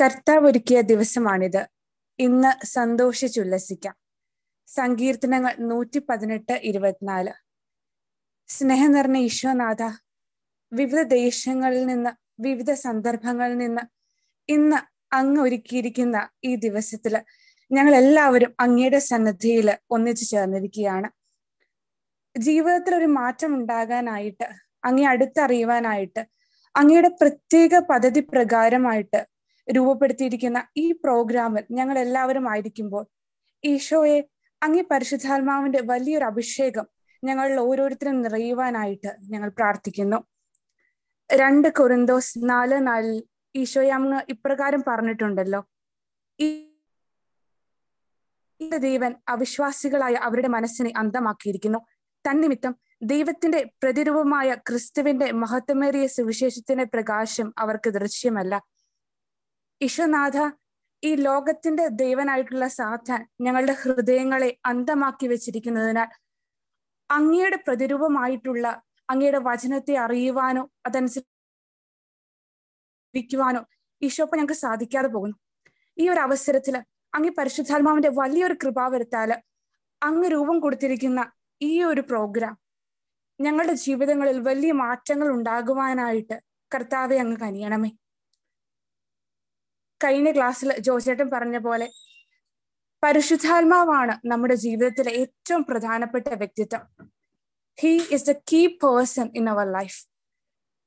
കർത്താവ് ഒരുക്കിയ ദിവസമാണിത്. ഇന്ന് സന്തോഷിച്ചുല്ലസിക്കാം സങ്കീർത്തനങ്ങൾ നൂറ്റി പതിനെട്ട് ഇരുപത്തിനാല്. സ്നേഹം നിറഞ്ഞ ഈശോനാഥ വിവിധ ദേശങ്ങളിൽ നിന്ന് വിവിധ സന്ദർഭങ്ങളിൽ നിന്ന് ഇന്ന് അങ്ങ് ഒരുക്കിയിരിക്കുന്ന ഈ ദിവസത്തിൽ ഞങ്ങൾ എല്ലാവരും അങ്ങയുടെ സന്നദ്ധിയിൽ ഒന്നിച്ചു ചേർന്നിരിക്കുകയാണ്. ജീവിതത്തിൽ ഒരു മാറ്റം ഉണ്ടാകാനായിട്ട് അങ്ങേ അടുത്തറിയുവാനായിട്ട് അങ്ങയുടെ പ്രത്യേക പദ്ധതി പ്രകാരമായിട്ട് രൂപപ്പെടുത്തിയിരിക്കുന്ന ഈ പ്രോഗ്രാമിൽ ഞങ്ങൾ എല്ലാവരും ആയിരിക്കുമ്പോൾ ഈശോയെ അങ്ങേ പരിശുദ്ധാത്മാവിന്റെ വലിയൊരു അഭിഷേകം ഞങ്ങളിൽ ഓരോരുത്തരും നിറയുവാനായിട്ട് ഞങ്ങൾ പ്രാർത്ഥിക്കുന്നു. രണ്ട് കൊറിന്തോസ് നാല് നാലിൽ ഈശോയെ അങ്ങ് ഇപ്രകാരം പറഞ്ഞിട്ടുണ്ടല്ലോ. ഈ ദൈവൻ അവിശ്വാസികളായ അവരുടെ മനസ്സിനെ അന്തമാക്കിയിരിക്കുന്നു തന്നിമിത്തം ദൈവത്തിന്റെ പ്രതിരൂപമായ ക്രിസ്തുവിന്റെ മഹത്വമേറിയ സുവിശേഷത്തിന്റെ പ്രകാശം അവർക്ക് ദൃശ്യമല്ല. ഈശ്വനാഥ ഈ ലോകത്തിന്റെ ദൈവനായിട്ടുള്ള സാധാൻ ഞങ്ങളുടെ ഹൃദയങ്ങളെ അന്തമാക്കി വെച്ചിരിക്കുന്നതിനാൽ അങ്ങയുടെ പ്രതിരൂപമായിട്ടുള്ള അങ്ങയുടെ വചനത്തെ അറിയുവാനോ അതനുസരിക്കുവാനോ ഈശോപ്പ ഞങ്ങൾക്ക് സാധിക്കാതെ പോകുന്നു. ഈ ഒരു അവസരത്തിൽ അങ്ങ് പരിശുദ്ധാത്മാവിന്റെ വലിയൊരു കൃപാവരുത്താൽ അങ്ങ് രൂപം കൊടുത്തിരിക്കുന്ന ഈ ഒരു പ്രോഗ്രാം ഞങ്ങളുടെ ജീവിതങ്ങളിൽ വലിയ മാറ്റങ്ങൾ ഉണ്ടാകുവാനായിട്ട് കർത്താവെ അങ്ങ് കനിയണമേ. കഴിഞ്ഞ ക്ലാസ്സിൽ ജോസേട്ടൻ പറഞ്ഞ പോലെ പരിശുദ്ധാത്മാവാണ് നമ്മുടെ ജീവിതത്തിലെ ഏറ്റവും പ്രധാനപ്പെട്ട വ്യക്തിത്വം. He is the key person in our life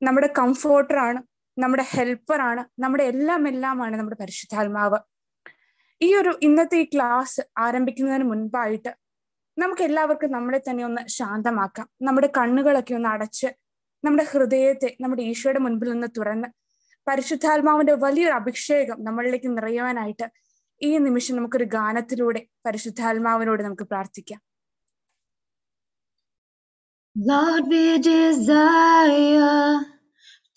നമ്മുടെ കംഫോർട്ടറാണ് നമ്മുടെ ഹെൽപ്പറാണ് നമ്മുടെ എല്ലാം എല്ലാമാണ് നമ്മുടെ പരിശുദ്ധാത്മാവ്. ഈ ഒരു ഇന്നത്തെ ഈ ക്ലാസ് ആരംഭിക്കുന്നതിന് മുൻപായിട്ട് നമുക്ക് എല്ലാവർക്കും നമ്മളെ തന്നെ ഒന്ന് ശാന്തമാക്കാം. നമ്മുടെ കണ്ണുകളൊക്കെ ഒന്ന് അടച്ച് നമ്മുടെ ഹൃദയത്തെ നമ്മുടെ ഈശോയുടെ മുൻപിൽ നിന്ന് തുറന്ന് പരിശുദ്ധാത്മാവിന്റെ വലിയൊരു അഭിഷേകം നമ്മളിലേക്ക് നിറയുവാനായിട്ട് ഈ നിമിഷം നമുക്കൊരു ഗാനത്തിലൂടെ പരിശുദ്ധാത്മാവിനോട് നമുക്ക് പ്രാർത്ഥിക്കാം Lord, we desire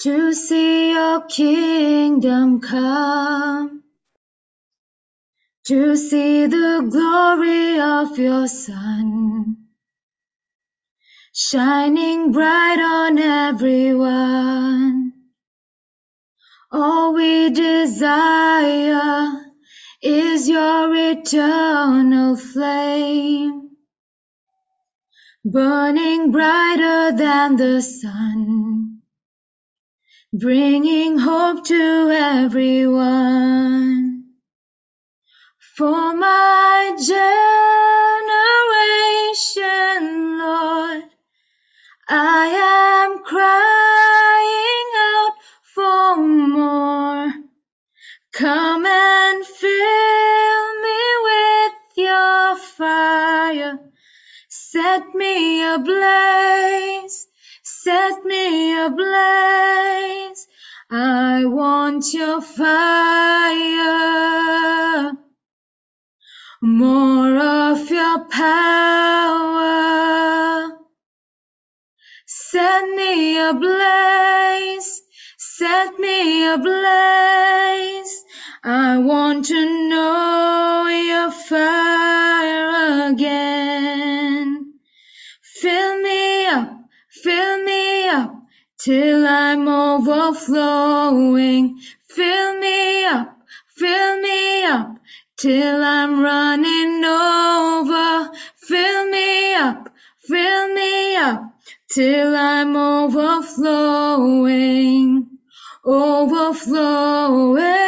to see your kingdom come, to see the glory of your Son, shining bright on everyone. All we desire is your eternal flame, burning brighter than the sun, bringing hope to everyone. For my generation, Lord, I am crying Come and fill me with your fire. Set me ablaze, set me ablaze. I want your fire. More of your power. Set me ablaze, set me ablaze. I want to know your fire again. Fill me up, fill me up till I'm overflowing. Fill me up, fill me up till I'm running over. Fill me up, fill me up till I'm overflowing, overflowing.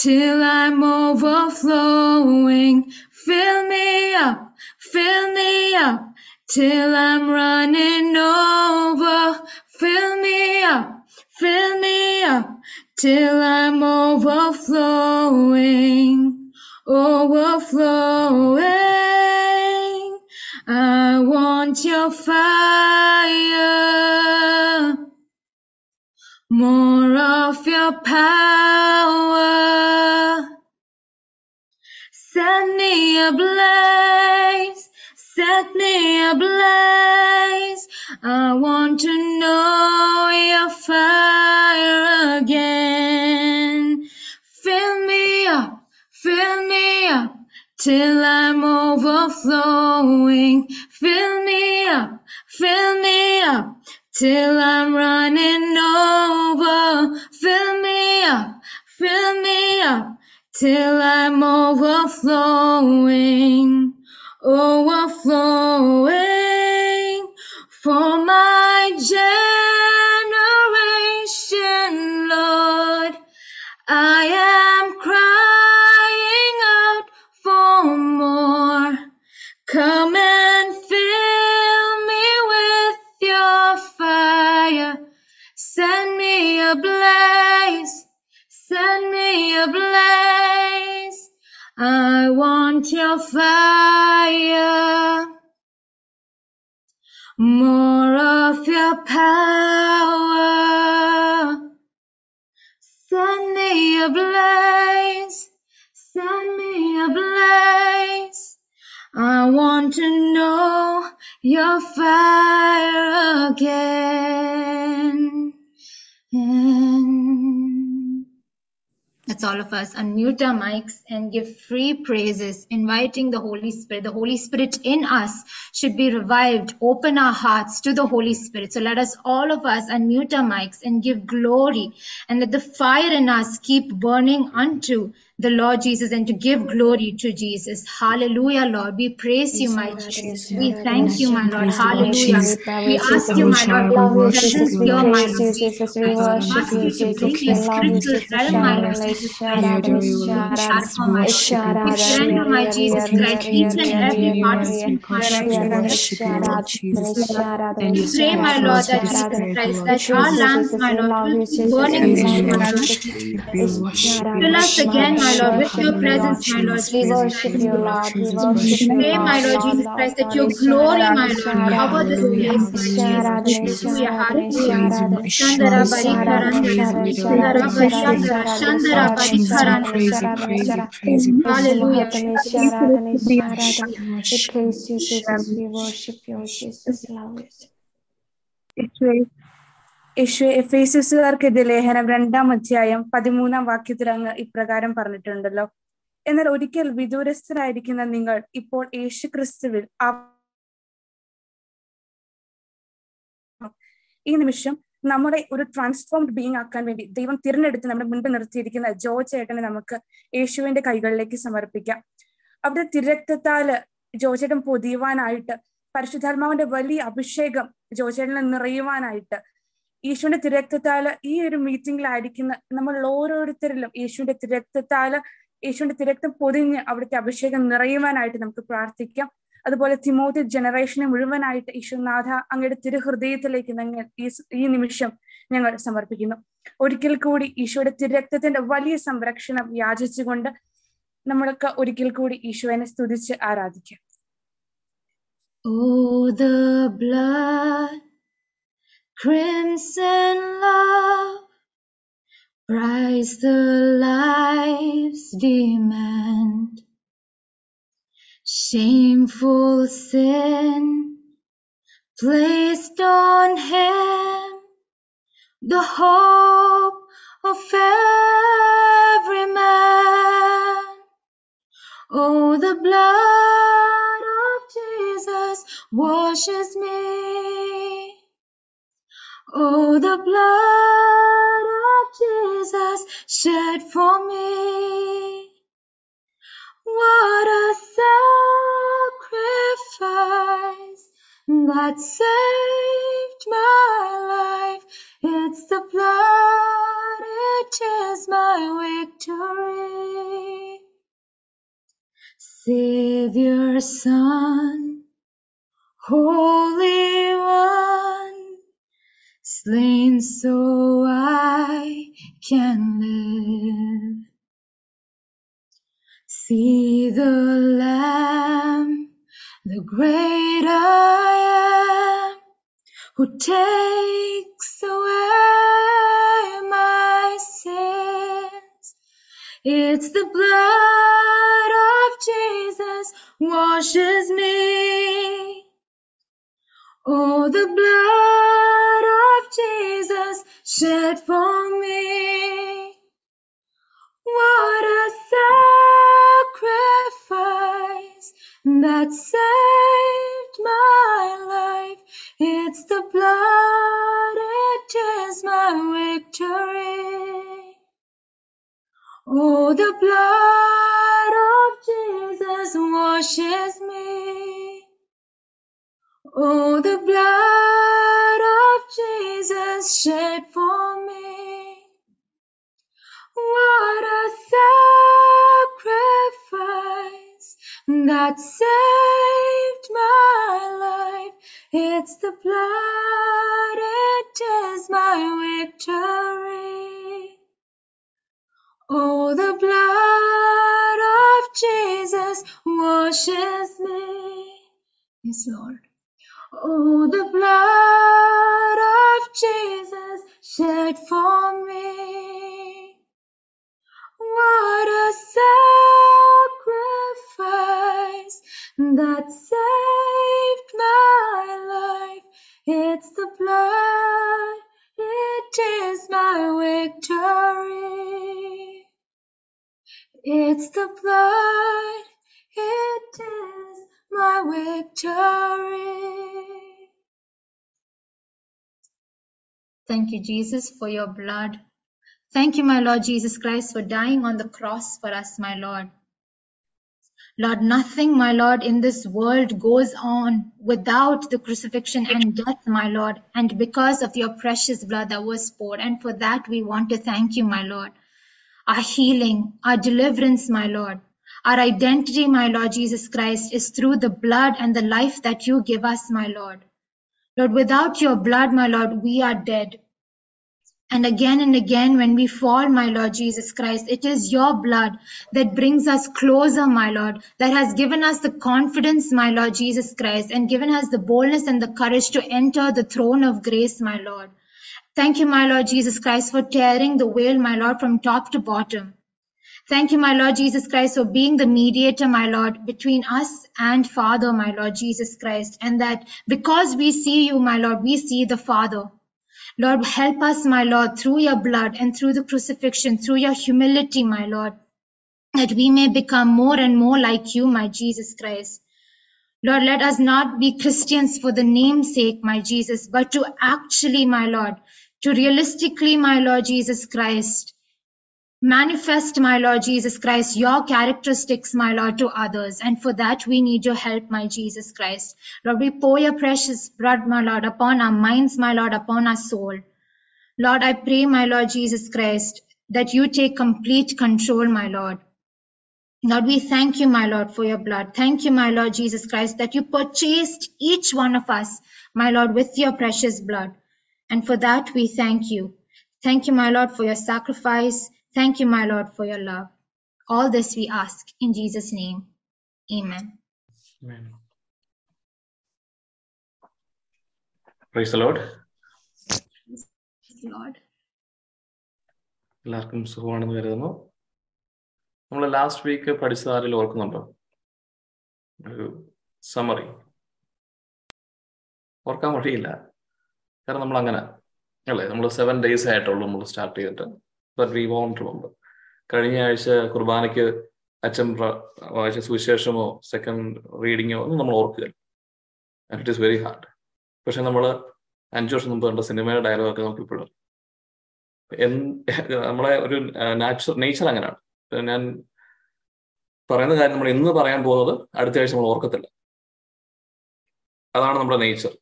Till I'm overflowing. Fill me up, fill me up till I'm running over. Fill me up, fill me up till I'm overflowing, overflowing. I want your fire, more of your power. Set me ablaze, set me ablaze. I want to know your fire again. Fill me up, fill me up till I'm overflowing. Fill me up, fill me up till I'm running over. Fill me up, fill me up till I'm overflowing, overflowing for my generation, Your fire. More of your power. Send me a blaze. Send me a blaze. I want to know your fire again. And let's all of us unmute our mics and give free praises, inviting the Holy Spirit. The Holy Spirit in us should be revived. Open our hearts to the Holy Spirit. So let us, all of us, unmute our mics and give glory and let the fire in us keep burning unto the Lord Jesus and to give glory to Jesus. Hallelujah, Lord. We praise you, my Jesus. We thank you, my Lord. Hallelujah. We ask you, my Lord, to presence here, my Lord. We ask you, to bring We these love you, scriptures, Jesus. realm, my Lord Sharada, Jesus Christ, sharada, into this sharada. platform, my Lord. Sharada, We surrender, my Jesus Christ, each and every participant, my Lord. We pray, my Lord, that Jesus Christ, that our you, lamps, my Lord, will be burning We with love you, you, my Lord Jesus. Jesus Christ. It's Fill us again, my my Lord, with your presence, my Lord Jesus. We worship you, my Lord Jesus. Christ, that your glory, my Lord, cover this place, my Jesus. Hallelujah, Jesus. We worship you, Jesus. Love you. Yeshu F ലേഖനം രണ്ടാം അധ്യായം പതിമൂന്നാം വാക്യത്തിൽ അങ്ങ് ഇപ്രകാരം പറഞ്ഞിട്ടുണ്ടല്ലോ. എന്നാൽ ഒരിക്കൽ വിദൂരസ്ഥരായിരിക്കുന്ന നിങ്ങൾ ഇപ്പോൾ യേശു ക്രിസ്തുവിൽ ഈ നിമിഷം നമ്മളെ ഒരു ട്രാൻസ്ഫോംഡ് ബീങ് ആക്കാൻ വേണ്ടി ദൈവം തിരഞ്ഞെടുത്ത് നമ്മുടെ മുൻപ് നിർത്തിയിരിക്കുന്ന ജോ ചേട്ടനെ നമുക്ക് യേശുവിന്റെ കൈകളിലേക്ക് സമർപ്പിക്കാം. അവിടെ തിരക്തത്താൽ ജോചേട്ടൻ പൊതിയുവാനായിട്ട് പരിശുദ്ധാത്മാവിന്റെ വലിയ അഭിഷേകം ജോചേട്ടനെ നിറയുവാനായിട്ട് യേശുവിന്റെ തിരക്തത്താൽ ഈ ഒരു മീറ്റിംഗിലായിരിക്കുന്ന നമ്മൾ ഓരോരുത്തരിലും യേശുവിന്റെ തിരക്തത്താൽ യേശുവിന്റെ തിരക്തം പൊതിഞ്ഞ് അവിടുത്തെ അഭിഷേകം നിറയുവാനായിട്ട് നമുക്ക് പ്രാർത്ഥിക്കാം. അതുപോലെ തിമോത്തി ജനറേഷനെ മുഴുവനായിട്ട് ഈശ്വരനാഥ അങ്ങയുടെ തിരുഹൃദയത്തിലേക്ക് ഞങ്ങൾ ഈ നിമിഷം ഞങ്ങൾ സമർപ്പിക്കുന്നു. ഒരിക്കൽ കൂടി ഈശോയുടെ തിരക്തത്തിന്റെ വലിയ സംരക്ഷണം യാചിച്ചുകൊണ്ട് നമ്മളൊക്കെ ഒരിക്കൽ കൂടി ഈശോനെ സ്തുതിച്ച് ആരാധിക്കാം. ഓ the blood, crimson love, price the life's demand. Shameful sin placed on him, the hope of every man. Oh, the blood of Jesus washes me. Oh, the blood of Jesus shed for me. What a sacrifice that saved my life. It's the blood, it is my victory. Savior, Son, Holy One, slain so I can live. See the Lamb, the great I am, who takes away my sins. It's the blood of Jesus washes me. Oh, the blood of Jesus shed for me. What a sacrifice that saved my life. It's the blood, it is my victory. Oh, the blood of Jesus washes me. Oh, the blood of Jesus shed for me. What a sacrifice that saved my life. It's the blood, it is my victory. Oh, the blood of Jesus washes me. Yes, Lord. Oh, the blood of Jesus shed for me. What a sacrifice that saved my life. It's the blood, it is my victory. It's the blood, it is my victory. Thank you, Jesus, for your blood. Thank you, my Lord Jesus Christ, for dying on the cross for us, my Lord. Lord, nothing, my Lord, in this world goes on without the crucifixion and death, my Lord, and because of your precious blood that was poured. And for that, we want to thank you, my Lord. Our healing, our deliverance, my Lord, our identity, my Lord Jesus Christ, is through the blood and the life that you give us, my Lord. Lord, without your blood, my Lord, we are dead. And again and again, when we fall, my Lord Jesus Christ, it is your blood that brings us closer, my Lord, that has given us the confidence, my Lord Jesus Christ, and given us the boldness and the courage to enter the throne of grace, my Lord. Thank you, my Lord Jesus Christ, for tearing the veil, my Lord, from top to bottom. Thank you, my Lord Jesus Christ, for being the mediator, my Lord, between us and Father, my Lord Jesus Christ. And that because we see you, my Lord, we see the Father. Lord, help us, my Lord, through your blood and through the crucifixion, through your humility, my Lord, that we may become more and more like you, my Jesus Christ. Lord, let us not be Christians for the name's sake, my Jesus, but to actually, my Lord, to realistically, my Lord Jesus Christ, manifest, my Lord Jesus Christ, your characteristics, my Lord, to others. And for that, we need your help, my Jesus Christ. Lord, we pour your precious blood, my Lord, upon our minds, my Lord, upon our soul. Lord, I pray, my Lord Jesus Christ, that you take complete control, my Lord. Lord, we thank you, my Lord, for your blood. Thank you, my Lord Jesus Christ, that you purchased each one of us, my Lord, with your precious blood. And for that, we thank you. Thank you, my Lord, for your sacrifice. Thank you, my Lord, for your love. All this we ask in Jesus' name. Amen. Amen. Praise the Lord. Lord. എല്ലാവർക്കും സുഖമാണെന്ന് കരുതുന്നു നമ്മൾ last week പഠിച്ചത് ആരെങ്കിലും ഓർക്കുന്നുണ്ടോ ഒരു summary ഓർക്കാൻ വഴിയില്ല കാരണം നമ്മൾ അങ്ങനെ അല്ലേ നമ്മൾ സെവൻ ഡേയ്സ് ആയിട്ടുള്ളൂ നമ്മൾ സ്റ്റാർട്ട് ചെയ്തിട്ട് ബട്ട് വി വോണ്ട് റിമെമ്പർ കഴിഞ്ഞ ആഴ്ച കുർബാനയ്ക്ക് അച്ഛൻ വായിച്ച സുവിശേഷമോ സെക്കൻഡ് റീഡിങ്ങോ ഒന്നും നമ്മൾ ഓർക്കുക ഇറ്റ് ഈസ് വെരി ഹാർഡ് പക്ഷെ നമ്മൾ അഞ്ചു വർഷം മുമ്പ് കണ്ട സിനിമയുടെ ഡയലോഗൊക്കെ നമുക്ക് ഇപ്പോഴും നമ്മളെ ഒരു നാച്ചുറൽ നേച്ചർ അങ്ങനെയാണ്. ഞാൻ പറയുന്ന കാര്യം നമ്മൾ ഇന്ന് പറയാൻ പോകുന്നത് അടുത്ത ആഴ്ച നമ്മൾ ഓർക്കത്തില്ല. അതാണ് നമ്മുടെ നേച്ചർ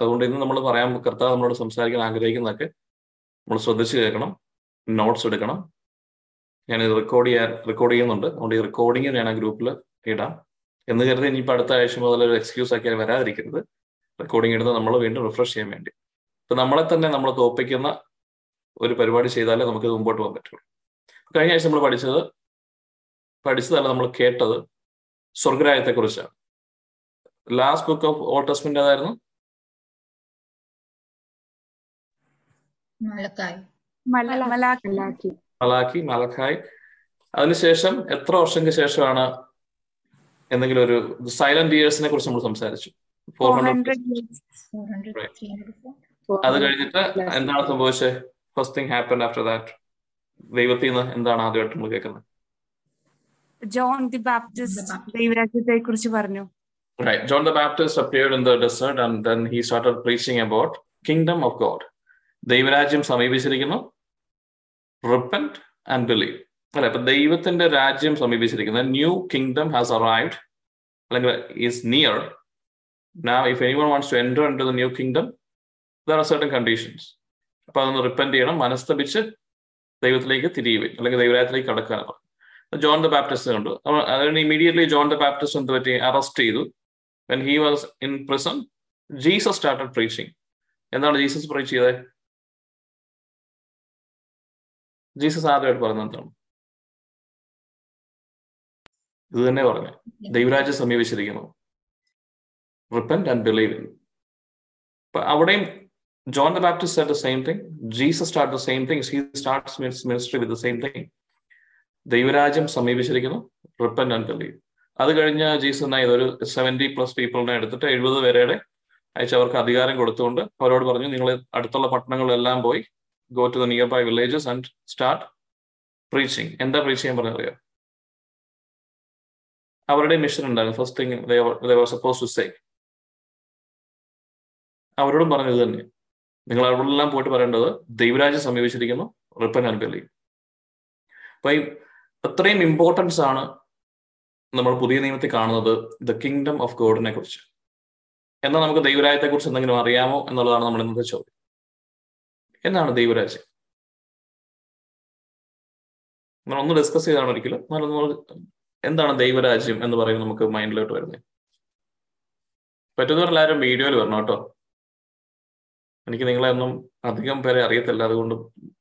അതുകൊണ്ട് ഇന്ന് നമ്മൾ പറയാൻ കർത്താവ് നമ്മളോട് സംസാരിക്കാൻ ആഗ്രഹിക്കുന്നതൊക്കെ നമ്മൾ ശ്രദ്ധിച്ചു കേൾക്കണം. നോട്ട്സ് എടുക്കണം. ഞാൻ ഇത് റെക്കോർഡ് ചെയ്യാൻ റെക്കോർഡ് ചെയ്യുന്നുണ്ട്. അതുകൊണ്ട് ഈ റെക്കോർഡിങ് ഞാൻ ആ ഗ്രൂപ്പിൽ ഇടാം. എന്ന് കരുതി ഇനിയിപ്പോൾ അടുത്ത ആഴ്ച മുതൽ ഒരു എക്സ്ക്യൂസ് ആക്കി വരാതിരിക്കരുത്. റെക്കോർഡിംഗ് എടുത്ത് നമ്മൾ വീണ്ടും റിഫ്രഷ് ചെയ്യാൻ വേണ്ടി. അപ്പൊ നമ്മളെ തന്നെ നമ്മൾ തോപ്പിക്കുന്ന ഒരു പരിപാടി ചെയ്താലേ നമുക്ക് മുമ്പോട്ട് പോകാൻ പറ്റുള്ളൂ. കഴിഞ്ഞ ആഴ്ച നമ്മൾ പഠിച്ചത് പഠിച്ചതല്ല നമ്മൾ കേട്ടത് സ്വർഗരായത്തെ കുറിച്ചാണ് last book of old testament ഏതായിരുന്നു മലാഖി. മലഖായ്. അതിനുശേഷം എത്ര വർഷങ്ങൾക്ക് ശേഷമാണ് എന്തെങ്കിലും ഒരു സൈലന്റ് ഇയേഴ്സിനെ കുറിച്ച് നമ്മൾ സംസാരിച്ചു? Four 400 hundred 400, Right. 300. അത് കഴിഞ്ഞിട്ട് എന്താണ് സംഭവിച്ചത്? First thing happen after that ദൈവത്തിൽ നിന്ന് എന്താണ് ആദ്യമായിട്ട് നമ്മൾ കേൾക്കുന്നത്? ജോൺ ദി ബാപ്റ്റിസ്റ്റ് ദൈവരാജ്യത്തെ കുറിച്ച് പറഞ്ഞു. Right. John the Baptist appeared in the desert and then he started preaching about kingdom of God. ദൈവരാജ്യം സമീപിച്ചിരിക്കുന്നു. റിപ്പന്റ് ആൻഡ് ബിലീവ് അല്ലെ? അപ്പൊ ദൈവത്തിന്റെ രാജ്യം സമീപിച്ചിരിക്കുന്ന ന്യൂ കിങ്ഡം ഹാസ് അറൈവ്ഡ് അല്ലെങ്കിൽ is near now if anyone wants to enter into the new kingdom there are certain conditions അപ്പൊ അതൊന്ന് റിപ്പന്റ് ചെയ്യണം മനസ്തപിച്ച് ദൈവത്തിലേക്ക് തിരികെ വരും അല്ലെങ്കിൽ ദൈവരായത്തിലേക്ക് കടക്കാനാണ് ജോൺ ദ ബാപ്റ്റിസ്റ്റ് കണ്ടു. അതുകൊണ്ട് ഇമീഡിയറ്റ്ലി ജോൺ ദ ബാപ്റ്റിസ്റ്റ് എന്ത് പറ്റി? അറസ്റ്റ് ചെയ്തു. When he was in prison Jesus started preaching എന്താണ് ജീസസ് പ്രീച്ച് ചെയ്തത്? ജീസസ് ആദ്യമായിട്ട് പറഞ്ഞ എന്താണ് ഇത് തന്നെ പറഞ്ഞു. ദൈവരാജ്യം സമീപിച്ചിരിക്കുന്നു. റിപ്പന്റ് ആൻഡ് ബിലീവ് ഇൻ അവിടെയും John the Baptist said the same thing. Jesus started the same thing. He starts his ministry with the same thing. ദൈവരാജ്യം സമീപിച്ചിരിക്കുന്നു. റിപ്പന്റ് ആൻഡ് ബിലീവ് അത് കഴിഞ്ഞ് ജീസസ് ഒരു സെവന്റി പ്ലസ് പീപ്പിളിനെ എടുത്തിട്ട് എഴുപത് പേരുടെ അയച്ച് അവർക്ക് അധികാരം കൊടുത്തുകൊണ്ട് അവരോട് പറഞ്ഞു നിങ്ങൾ അടുത്തുള്ള പട്ടണങ്ങളിലെല്ലാം പോയി to the nearby villages and start preaching എന്താ പ്രീച്ച് ചെയ്യാൻ പറഞ്ഞറിയോ അവരുടെ മിഷൻ ഉണ്ടായിരുന്നു first thing suppose to say അവരോടും പറഞ്ഞത് തന്നെ നിങ്ങൾ അവിടെല്ലാം പോയിട്ട് പറയേണ്ടത് ദൈവരാജ്യം സമീപിച്ചിരിക്കുന്നു റിപ്പൻ ആൻഡ് ബിലീവ് അപ്പൊ ഈ അത്രയും ഇമ്പോർട്ടൻസ് ആണ് നമ്മൾ പുതിയ നിയമത്തിൽ കാണുന്നത് ദ കിങ്ഡം ഓഫ് ഗോഡിനെ കുറിച്ച്. എന്നാൽ നമുക്ക് ദൈവരാജ്യത്തെ കുറിച്ച് എന്തെങ്കിലും അറിയാമോ എന്നുള്ളതാണ് നമ്മൾ ഇന്നത്തെ ചോദ്യം. എന്താണ് ദൈവരാജ്യം? നമ്മൾ ഒന്ന് ഡിസ്കസ് ചെയ്താണ് ഒരിക്കലും. എന്താണ് ദൈവരാജ്യം എന്ന് പറയുന്നത് നമുക്ക് മൈൻഡിലോട്ട് വരുന്നത്. പറ്റുന്നവർ എല്ലാവരും വീഡിയോയിൽ വരണം കേട്ടോ. എനിക്ക് നിങ്ങളെ ഒന്നും അധികം പേരെ അറിയത്തില്ല. അതുകൊണ്ട്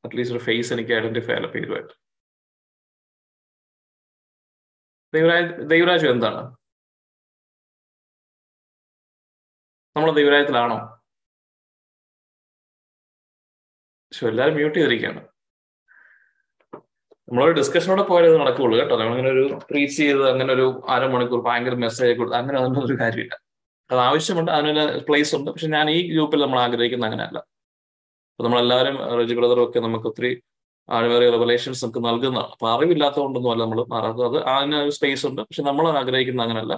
അറ്റ്ലീസ്റ്റ് ഒരു ഫേസ് എനിക്ക് ഐഡന്റിഫൈ അല്ല പേരുമായിട്ട്. ദൈവരാജ് ദൈവരാജ്യം എന്താണ്? നമ്മൾ ദൈവരാജ്യത്തിലാണോ? പക്ഷെ എല്ലാവരും മ്യൂട്ട് ചെയ്തിരിക്കുകയാണ്. നമ്മളൊരു ഡിസ്കഷനോടെ പോയാലേ ഇത് നടക്കുകയുള്ളൂ കേട്ടോ. നമ്മളിങ്ങനെ ഒരു പ്രീച്ച് ചെയ്ത് അങ്ങനെ ഒരു അരമണിക്കൂർ ഭയങ്കര മെസ്സേജ് കൊടുത്ത് അങ്ങനെ ഒന്നും ഒരു കാര്യമില്ല. അത് ആവശ്യമുണ്ട് അതിനൊരു പ്ലേസ് ഉണ്ട്. പക്ഷെ ഞാൻ ഈ ഗ്രൂപ്പിൽ നമ്മൾ ആഗ്രഹിക്കുന്ന അങ്ങനെയല്ല. അപ്പൊ നമ്മളെല്ലാവരും റജി ബ്രദറും ഒക്കെ നമുക്ക് ഒത്തിരി ആഴമേറിയ റെവലേഷൻസ് നമുക്ക് നൽകുന്ന അപ്പൊ അറിവില്ലാത്തതുകൊണ്ടൊന്നും അല്ല നമ്മൾ മാറാത്തത്. അത് അതിന് ഒരു സ്പേസ് ഉണ്ട്. പക്ഷെ നമ്മൾ ആഗ്രഹിക്കുന്ന അങ്ങനെയല്ല.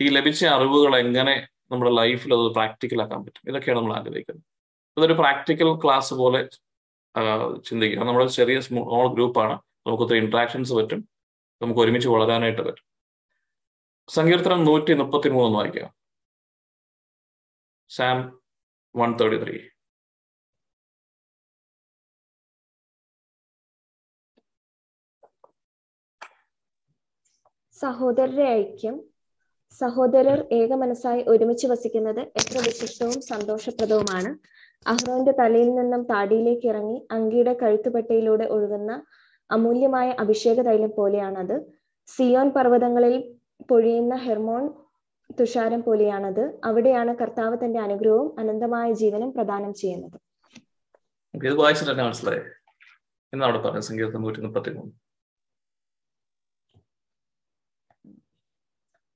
ഈ ലഭിച്ച അറിവുകൾ എങ്ങനെ നമ്മുടെ ലൈഫിൽ അത് പ്രാക്ടിക്കൽ ആക്കാൻ പറ്റും? ഇതൊക്കെയാണ് നമ്മൾ ആഗ്രഹിക്കുന്നത്. അതൊരു പ്രാക്ടിക്കൽ ക്ലാസ് പോലെ ചിന്തിക്കുക. നമ്മൾ ചെറിയ സ്മോൾ ഗ്രൂപ്പാണ് നമുക്ക് ഒത്തിരി ഇൻട്രാക്ഷൻസ് പറ്റും. നമുക്ക് ഒരുമിച്ച് വളരാനായിട്ട് പറ്റും. സങ്കീർത്തനം നൂറ്റി മുപ്പത്തി മൂന്ന് വായിക്കാം സാം വൺ തേർട്ടി ത്രീ സഹോദരരെ ഐക്യം. സഹോദരർ ഏക മനസ്സായി ഒരുമിച്ച് വസിക്കുന്നത് എത്ര വിശിഷ്ടവും സന്തോഷപ്രദവുമാണ്. അഹ്റോന്റെ തലയിൽ നിന്നും താടിയിലേക്ക് ഇറങ്ങി അങ്കിയുടെ കഴുത്തുപെട്ടയിലൂടെ ഒഴുകുന്ന അമൂല്യമായ അഭിഷേക തൈലം പോലെയാണത്. സിയോൻ പർവതങ്ങളിൽ പൊഴിയുന്ന ഹെർമോൺ തുഷാരം പോലെയാണത്. അവിടെയാണ് കർത്താവ് തന്റെ അനുഗ്രഹവും അനന്തമായ ജീവനും പ്രദാനം ചെയ്യുന്നത്. ഇത് വായിച്ചിട്ട് തന്നെ മനസ്സിലായി. എന്നാ അവിടെ പറഞ്ഞത് സങ്കീർത്തനം നൂറ്റി മുപ്പത്തി മൂന്ന്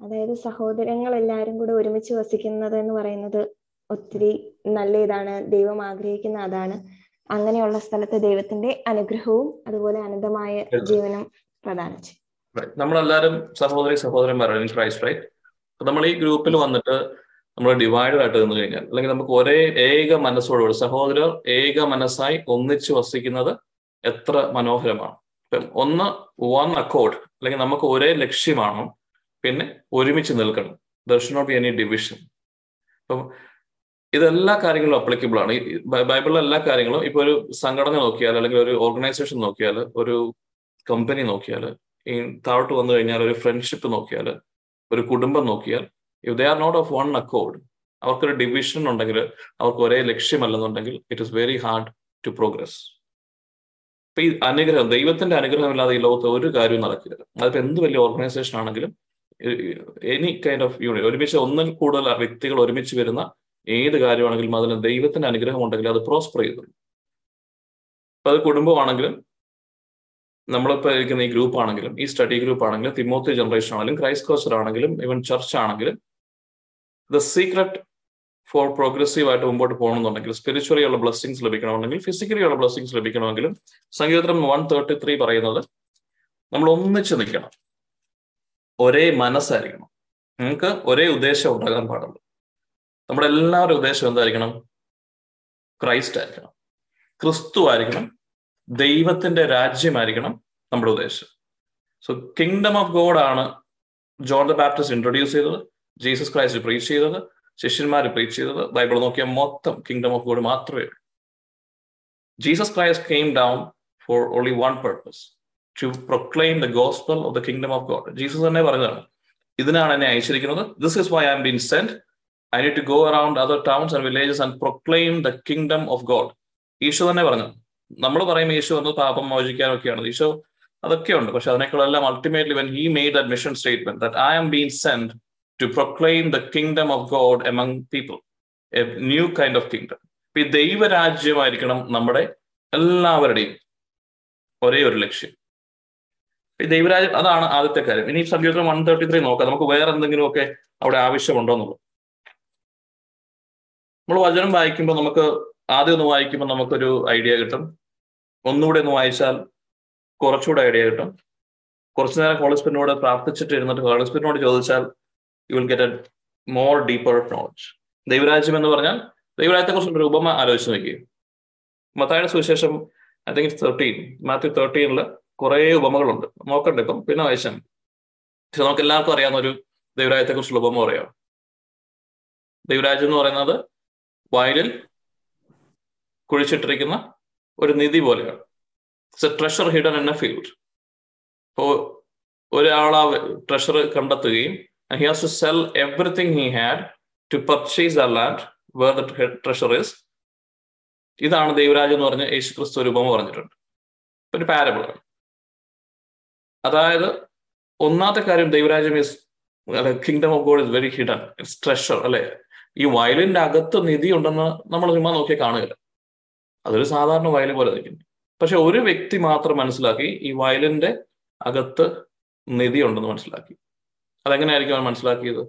അതായത് സഹോദരങ്ങൾ എല്ലാവരും കൂടെ ഒരുമിച്ച് വസിക്കുന്നത് എന്ന് പറയുന്നത് ഒത്തിരി നല്ല ഇതാണ് ദൈവം ആഗ്രഹിക്കുന്ന അതാണ്. അങ്ങനെയുള്ള സ്ഥലത്ത് ദൈവത്തിന്റെ അനുഗ്രഹവും അതുപോലെ അനന്തമായ ജീവനും പ്രദാനം ചെയ്യും. നമ്മളെല്ലാവരും സഹോദരി സഹോദരന്മാരാണ് ക്രൈസ്റ്റ് റൈറ്റ് നമ്മൾ ഈ ഗ്രൂപ്പിൽ വന്നിട്ട് നമ്മൾ ഡിവൈഡഡ് ആയിട്ട് നിന്ന് കഴിഞ്ഞാൽ അല്ലെങ്കിൽ നമുക്ക് ഒരേ ഏക മനസ്സോടുകൂടി സഹോദരർ ഏക മനസ്സായി ഒന്നിച്ച് വസിക്കുന്നത് എത്ര മനോഹരമാണ്. ഇപ്പം ഒന്ന് വൺ അക്കോർഡ് അല്ലെങ്കിൽ നമുക്ക് ഒരേ ലക്ഷ്യമാണ് പിന്നെ ഒരുമിച്ച് നിൽക്കണം. There should not be any division അപ്പം ഇതെല്ലാ കാര്യങ്ങളും അപ്ലിക്കബിൾ ആണ്. ബൈബിളിലെ എല്ലാ കാര്യങ്ങളും ഇപ്പൊ ഒരു സംഘടന നോക്കിയാൽ അല്ലെങ്കിൽ ഒരു ഓർഗനൈസേഷൻ നോക്കിയാൽ ഒരു കമ്പനി നോക്കിയാൽ ഈ താഴോട്ട് വന്നു കഴിഞ്ഞാൽ ഒരു ഫ്രണ്ട്ഷിപ്പ് നോക്കിയാൽ ഒരു കുടുംബം നോക്കിയാൽ if they are not of one accord അവർക്കൊരു ഡിവിഷൻ ഉണ്ടെങ്കിൽ അവർക്ക് ഒരേ ലക്ഷ്യമല്ലെന്നുണ്ടെങ്കിൽ it is very hard to progress ഇപ്പൊ ഈ അനുഗ്രഹം ദൈവത്തിന്റെ അനുഗ്രഹമില്ലാതെ ഈ ലോകത്ത് ഒരു കാര്യവും നടക്കില്ല. അതിപ്പോ എന്ത് വലിയ ഓർഗനൈസേഷൻ ആണെങ്കിലും എനി കൈൻഡ് ഓഫ് യൂണിറ്റ് ഒരുമിച്ച് ഒന്നിൽ കൂടുതൽ വ്യക്തികൾ ഒരുമിച്ച് വരുന്ന ഏത് കാര്യമാണെങ്കിലും അതിന് ദൈവത്തിന്റെ അനുഗ്രഹം ഉണ്ടെങ്കിൽ അത് പ്രോസ്പർ ചെയ്തുള്ളൂ അപ്പൊ അത് കുടുംബമാണെങ്കിലും നമ്മളിപ്പോൾ ഇരിക്കുന്ന ഈ ഗ്രൂപ്പ് ആണെങ്കിലും ഈ സ്റ്റഡി ഗ്രൂപ്പ് ആണെങ്കിലും തിമോത്തി ജനറേഷൻ ആണെങ്കിലും ക്രൈസ്റ്റ് കോസ്റ്റർ ആണെങ്കിലും ഇവൻ ചർച്ച് ആണെങ്കിലും ദ സീക്രട്ട് ഫോർ പ്രോഗ്രസീവ് ആയിട്ട് മുമ്പോട്ട് പോകണമെന്നുണ്ടെങ്കിൽ സ്പിരിച്വലി ഉള്ള ബ്ലെസ്സിങ്സ് ലഭിക്കണമെന്നുണ്ടെങ്കിൽ ഫിസിക്കലി ഉള്ള ബ്ലെസ്സിങ്സ് ലഭിക്കണമെങ്കിലും സംഗീതം വൺ തേർട്ടി ത്രീ പറയുന്നത് നമ്മൾ ഒന്നിച്ച് നിൽക്കണം. ഒരേ മനസ്സായിരിക്കണം. നിങ്ങൾക്ക് ഒരേ ഉദ്ദേശം ഉണ്ടാകാൻ പാടുള്ളൂ. നമ്മുടെ എല്ലാവരുടെ ഉദ്ദേശം എന്തായിരിക്കണം? ക്രൈസ്റ്റ് ആയിരിക്കണം. ക്രിസ്തു ആയിരിക്കണം. ദൈവത്തിന്റെ രാജ്യമായിരിക്കണം നമ്മുടെ ഉദ്ദേശം. സോ കിങ്ഡം ഓഫ് ഗോഡ് ആണ് ജോൺ ദ ബാപ്റ്റിസ്റ്റ് ഇൻട്രൊഡ്യൂസ് ചെയ്തത് ജീസസ് ക്രൈസ്റ്റ് പ്രീച്ച് ചെയ്തത് ശിഷ്യന്മാർ പ്രീച്ച് ചെയ്തത്. ബൈബിൾ നോക്കിയാൽ മൊത്തം കിങ്ഡം ഓഫ് ഗോഡ് മാത്രമേ ഉള്ളൂ. Jesus Christ came down for only one purpose to proclaim the gospel of the kingdom of God Jesus തന്നെ പറഞ്ഞതാണ് ഇതിനാണ് എന്നെ അയച്ചിരിക്കുന്നത്. This is why I am been send I need to go around other towns and villages and proclaim the kingdom of God Isho തന്നെ പറഞ്ഞു. നമ്മൾ പറയും ഈശോ എന്ന് പാപം മോചിക്കാനൊക്കെയാണ്. ഈശോ അതൊക്കെ ഉണ്ട് പക്ഷെ അതിനേക്കാളെല്ലാം ultimately when he made the mission statement that I am been send to proclaim the kingdom of God among people a new kind of kingdom ഈ ദൈവരാജ്യമായിരിക്കണം നമ്മുടെ എല്ലാവരുടെയും ഒരേ ഒരു ലക്ഷ്യം. ഈ ദൈവരാജ്യം അതാണ് ആദ്യത്തെ കാര്യം. ഇനി സംഗീതം വൺ തേർട്ടി ത്രീ നോക്കാം. നമുക്ക് വേറെ എന്തെങ്കിലുമൊക്കെ അവിടെ ആവശ്യമുണ്ടോ എന്നുള്ളത്. നമ്മൾ വചനം വായിക്കുമ്പോൾ നമുക്ക് ആദ്യം ഒന്ന് വായിക്കുമ്പോൾ നമുക്കൊരു ഐഡിയ കിട്ടും. ഒന്നുകൂടെ ഒന്ന് വായിച്ചാൽ കുറച്ചുകൂടെ ഐഡിയ കിട്ടും. കുറച്ചു നേരം ഹോളിസ്പിനോട് പ്രാർത്ഥിച്ചിട്ട് ഇരുന്നിട്ട് ഹോളിസ്പിനോട് ചോദിച്ചാൽ you will get a more deeper knowledge ദൈവരാജ്യം എന്ന് പറഞ്ഞാൽ ദൈവരാജ്യത്തെ കുറിച്ചുള്ള ഉപമ ആലോചിച്ച് നോക്കി മത്തായുടെ സുവിശേഷം ഐ തിങ്ക് തേർട്ടീൻ മാത്യു തേർട്ടീനിൽ കുറേ ഉപമകളുണ്ട്. നോക്കണ്ട ഇപ്പം പിന്നെ വായിച്ചാൽ പക്ഷെ നമുക്ക് എല്ലാവർക്കും അറിയാവുന്ന ഒരു ദൈവരാജ്യത്തെ കുറിച്ചുള്ള ഉപമ പറയാം. ദൈവരാജ്യം എന്ന് പറയുന്നത് വയലിൽ കുഴിച്ചിട്ടിരിക്കുന്ന ഒരു നിധി പോലെയാണ്. It's a treasure hidden in a field അപ്പോൾ ഒരാൾ ആ ട്രഷർ കണ്ടെത്തുകയും he has to sell everything he had to purchase the land where the treasure is ഇതാണ് ദൈവരാജ് എന്ന് പറഞ്ഞ യേശു ക്രിസ്തു രൂപം പറഞ്ഞിട്ടുണ്ട്. ഒരു പാരബിളാണ് അതായത് ഒന്നാമത്തെ കാര്യം ദൈവരാജ്യം is kingdom of God is very hidden it's treasure അല്ലെ? ഈ വയലിന്റെ അകത്ത് നിധി ഉണ്ടെന്ന് നമ്മൾ ചുമ്മാ നോക്കിയാൽ കാണുകയില്ല. അതൊരു സാധാരണ വയൽ പോലെ നിൽക്കുന്നു പക്ഷെ ഒരു വ്യക്തി മാത്രം മനസ്സിലാക്കി ഈ വയലിന്റെ അകത്ത് നിധി ഉണ്ടെന്ന് മനസ്സിലാക്കി. അതെങ്ങനെയായിരിക്കും അവൻ മനസ്സിലാക്കിയത്?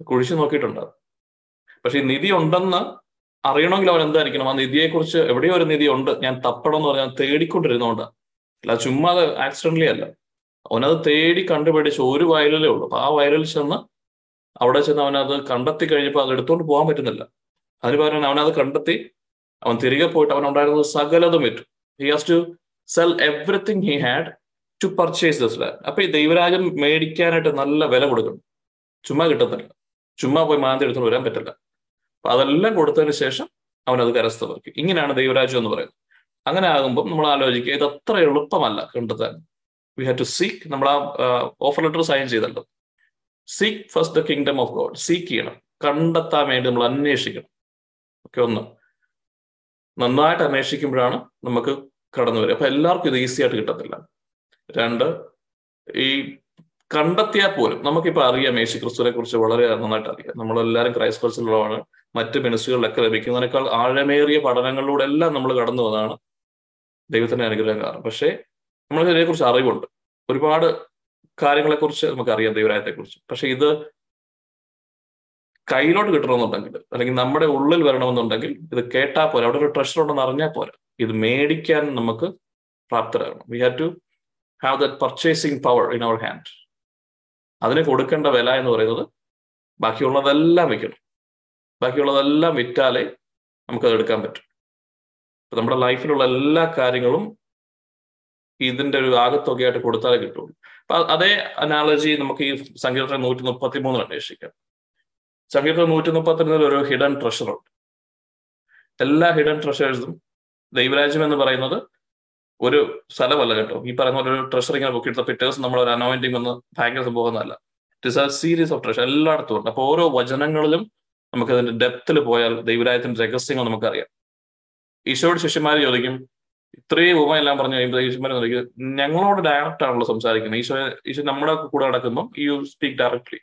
കുഴിച്ചു നോക്കിയിട്ടുണ്ട് പക്ഷെ ഈ നിധി ഉണ്ടെന്ന് അറിയണമെങ്കിൽ അവൻ എന്തായിരിക്കണം? ആ നിധിയെക്കുറിച്ച് എവിടെയോ ഒരു നിധി ഉണ്ട്. ഞാൻ തപ്പണം എന്ന് പറഞ്ഞാൽ തേടിക്കൊണ്ടിരുന്നോണ്ടാണ് അല്ല ചുമ്മാ അത് ആക്സിഡന്റലി അല്ല. അവനത് തേടി കണ്ടുപിടിച്ച് ഒരു വയലിലേ ഉള്ളൂ. അപ്പൊ ആ വയലിൽ ചെന്ന് അവിടെ ചെന്ന് അവനത് കണ്ടെത്തി കഴിഞ്ഞപ്പോൾ അത് എടുത്തുകൊണ്ട് പോകാൻ പറ്റുന്നില്ല. അതിന് പകരം അവനത് കണ്ടെത്തി അവൻ തിരികെ പോയിട്ട് അവൻ ഉണ്ടായിരുന്നത് സകലതും വിറ്റു. He has to sell everything he had to purchase this land അപ്പൊ ഈ ദൈവരാജ്യം മേടിക്കാനായിട്ട് നല്ല വില കൊടുക്കണം. ചുമ്മാ കിട്ടത്തില്ല. ചുമ്മാ പോയി മാന്തി എടുത്തുകൊണ്ട് വരാൻ പറ്റില്ല. അപ്പൊ അതെല്ലാം കൊടുത്തതിന് ശേഷം അവൻ അത് കരസ്ഥമാക്കി. ഇങ്ങനെയാണ് ദൈവരാജ്യം എന്ന് പറയുന്നത്. അങ്ങനെ ആകുമ്പോൾ നമ്മൾ ആലോചിക്കുക ഇത് അത്ര എളുപ്പമല്ല കണ്ടെത്താൻ. വി ഹാവ് ടു സീക്ക് നമ്മൾ ആ ഓഫർ ലെറ്റർ സൈൻ ചെയ്തല്ലോ. Seek first the kingdom of God seek ചെയ്യണം. കണ്ടെത്താൻ വേണ്ടി നമ്മൾ അന്വേഷിക്കണം. ഓക്കെ ഒന്ന്. നന്നായിട്ട് അന്വേഷിക്കുമ്പോഴാണ് നമുക്ക് കടന്നു വരിക. അപ്പൊ എല്ലാവർക്കും ഇത് ഈസി ആയിട്ട് കിട്ടത്തില്ല. രണ്ട് ഈ കണ്ടെത്തിയാൽ പോലും നമുക്കിപ്പോൾ അറിയാം യേശു ക്രിസ്തുവിനെ കുറിച്ച് വളരെ നന്നായിട്ട് അറിയാം. നമ്മളെല്ലാവരും ക്രൈസ്റ്റ് കോഴ്സിലുള്ളതാണ് മറ്റ് മിനിസ്റ്റുകളിലൊക്കെ ലഭിക്കുന്നതിനേക്കാൾ ആഴമേറിയ പഠനങ്ങളിലൂടെ എല്ലാം നമ്മൾ കടന്നു വന്നതാണ് ദൈവത്തിന്റെ അനുഗ്രഹം കാരണം. പക്ഷേ നമ്മൾ ഇതിനെക്കുറിച്ച് അറിവുണ്ട്. ഒരുപാട് കാര്യങ്ങളെക്കുറിച്ച് നമുക്കറിയാം ദൈവരായത്തെക്കുറിച്ച് പക്ഷെ ഇത് കയ്യിലോട്ട് കിട്ടണമെന്നുണ്ടെങ്കിൽ അല്ലെങ്കിൽ നമ്മുടെ ഉള്ളിൽ വരണമെന്നുണ്ടെങ്കിൽ ഇത് കേട്ടാൽ പോരാ. അവിടെ ഒരു ട്രഷർ ഉണ്ടെന്ന് അറിഞ്ഞാൽ പോരാ. ഇത് മേടിക്കാൻ നമുക്ക് പ്രാപ്തരാകണം. We have to have that purchasing power in our hand അതിന് കൊടുക്കേണ്ട വില എന്ന് പറയുന്നത് ബാക്കിയുള്ളതെല്ലാം വിൽക്കണം ബാക്കിയുള്ളതെല്ലാം വിറ്റാലേ നമുക്കത് എടുക്കാൻ പറ്റും നമ്മുടെ ലൈഫിലുള്ള എല്ലാ കാര്യങ്ങളും ഇതിന്റെ ഒരു ആകത്തൊക്കെയായിട്ട് കൊടുത്താലേ കിട്ടുള്ളൂ. അപ്പൊ അതേ അനാലജി നമുക്ക് ഈ സങ്കീർത്തനം നൂറ്റി മുപ്പത്തി മൂന്നിൽ അന്വേഷിക്കാം. സങ്കീർത്തനം നൂറ്റി മുപ്പത്തിരണ്ടിൽ ഒരു ഹിഡൻ ട്രഷർ ഉണ്ട്. എല്ലാ ഹിഡൻ ട്രഷേഴ്സും ദൈവരാജ്യം എന്ന് പറയുന്നത് ഒരു സ്ഥലമല്ല കേട്ടോ. ഈ പറയുന്ന ഒരു ട്രഷർ ഇങ്ങനെ ബുക്ക് പിറ്റേഴ്സ് നമ്മൾ ഒരു അനോയിന്റിങ് ഒന്ന് ഭയങ്കര സംഭവമൊന്നുമല്ല. It is a series of treasure എല്ലായിടത്തും ഉണ്ട്. അപ്പൊ ഓരോ വചനങ്ങളിലും നമുക്ക് അതിന്റെ ഡെപ്തിൽ പോയാൽ ദൈവരാജ്യത്തിന്റെ രഹസ്യങ്ങൾ നമുക്കറിയാം. ഈശോയുടെ ശിഷ്യന്മാർ ചോദിക്കും ഇത്രയും ഉപമെല്ലാം പറഞ്ഞു കഴിയുമ്പോൾ ചോദിക്കും ഞങ്ങളോട് ഡയറക്റ്റ് ആണല്ലോ സംസാരിക്കുന്നത്. ഈശോ ഈശ്വരൻ നമ്മുടെ കൂടെ നടക്കുമ്പോൾ യു സ്പീക്ക് ഡയറക്ട്ലി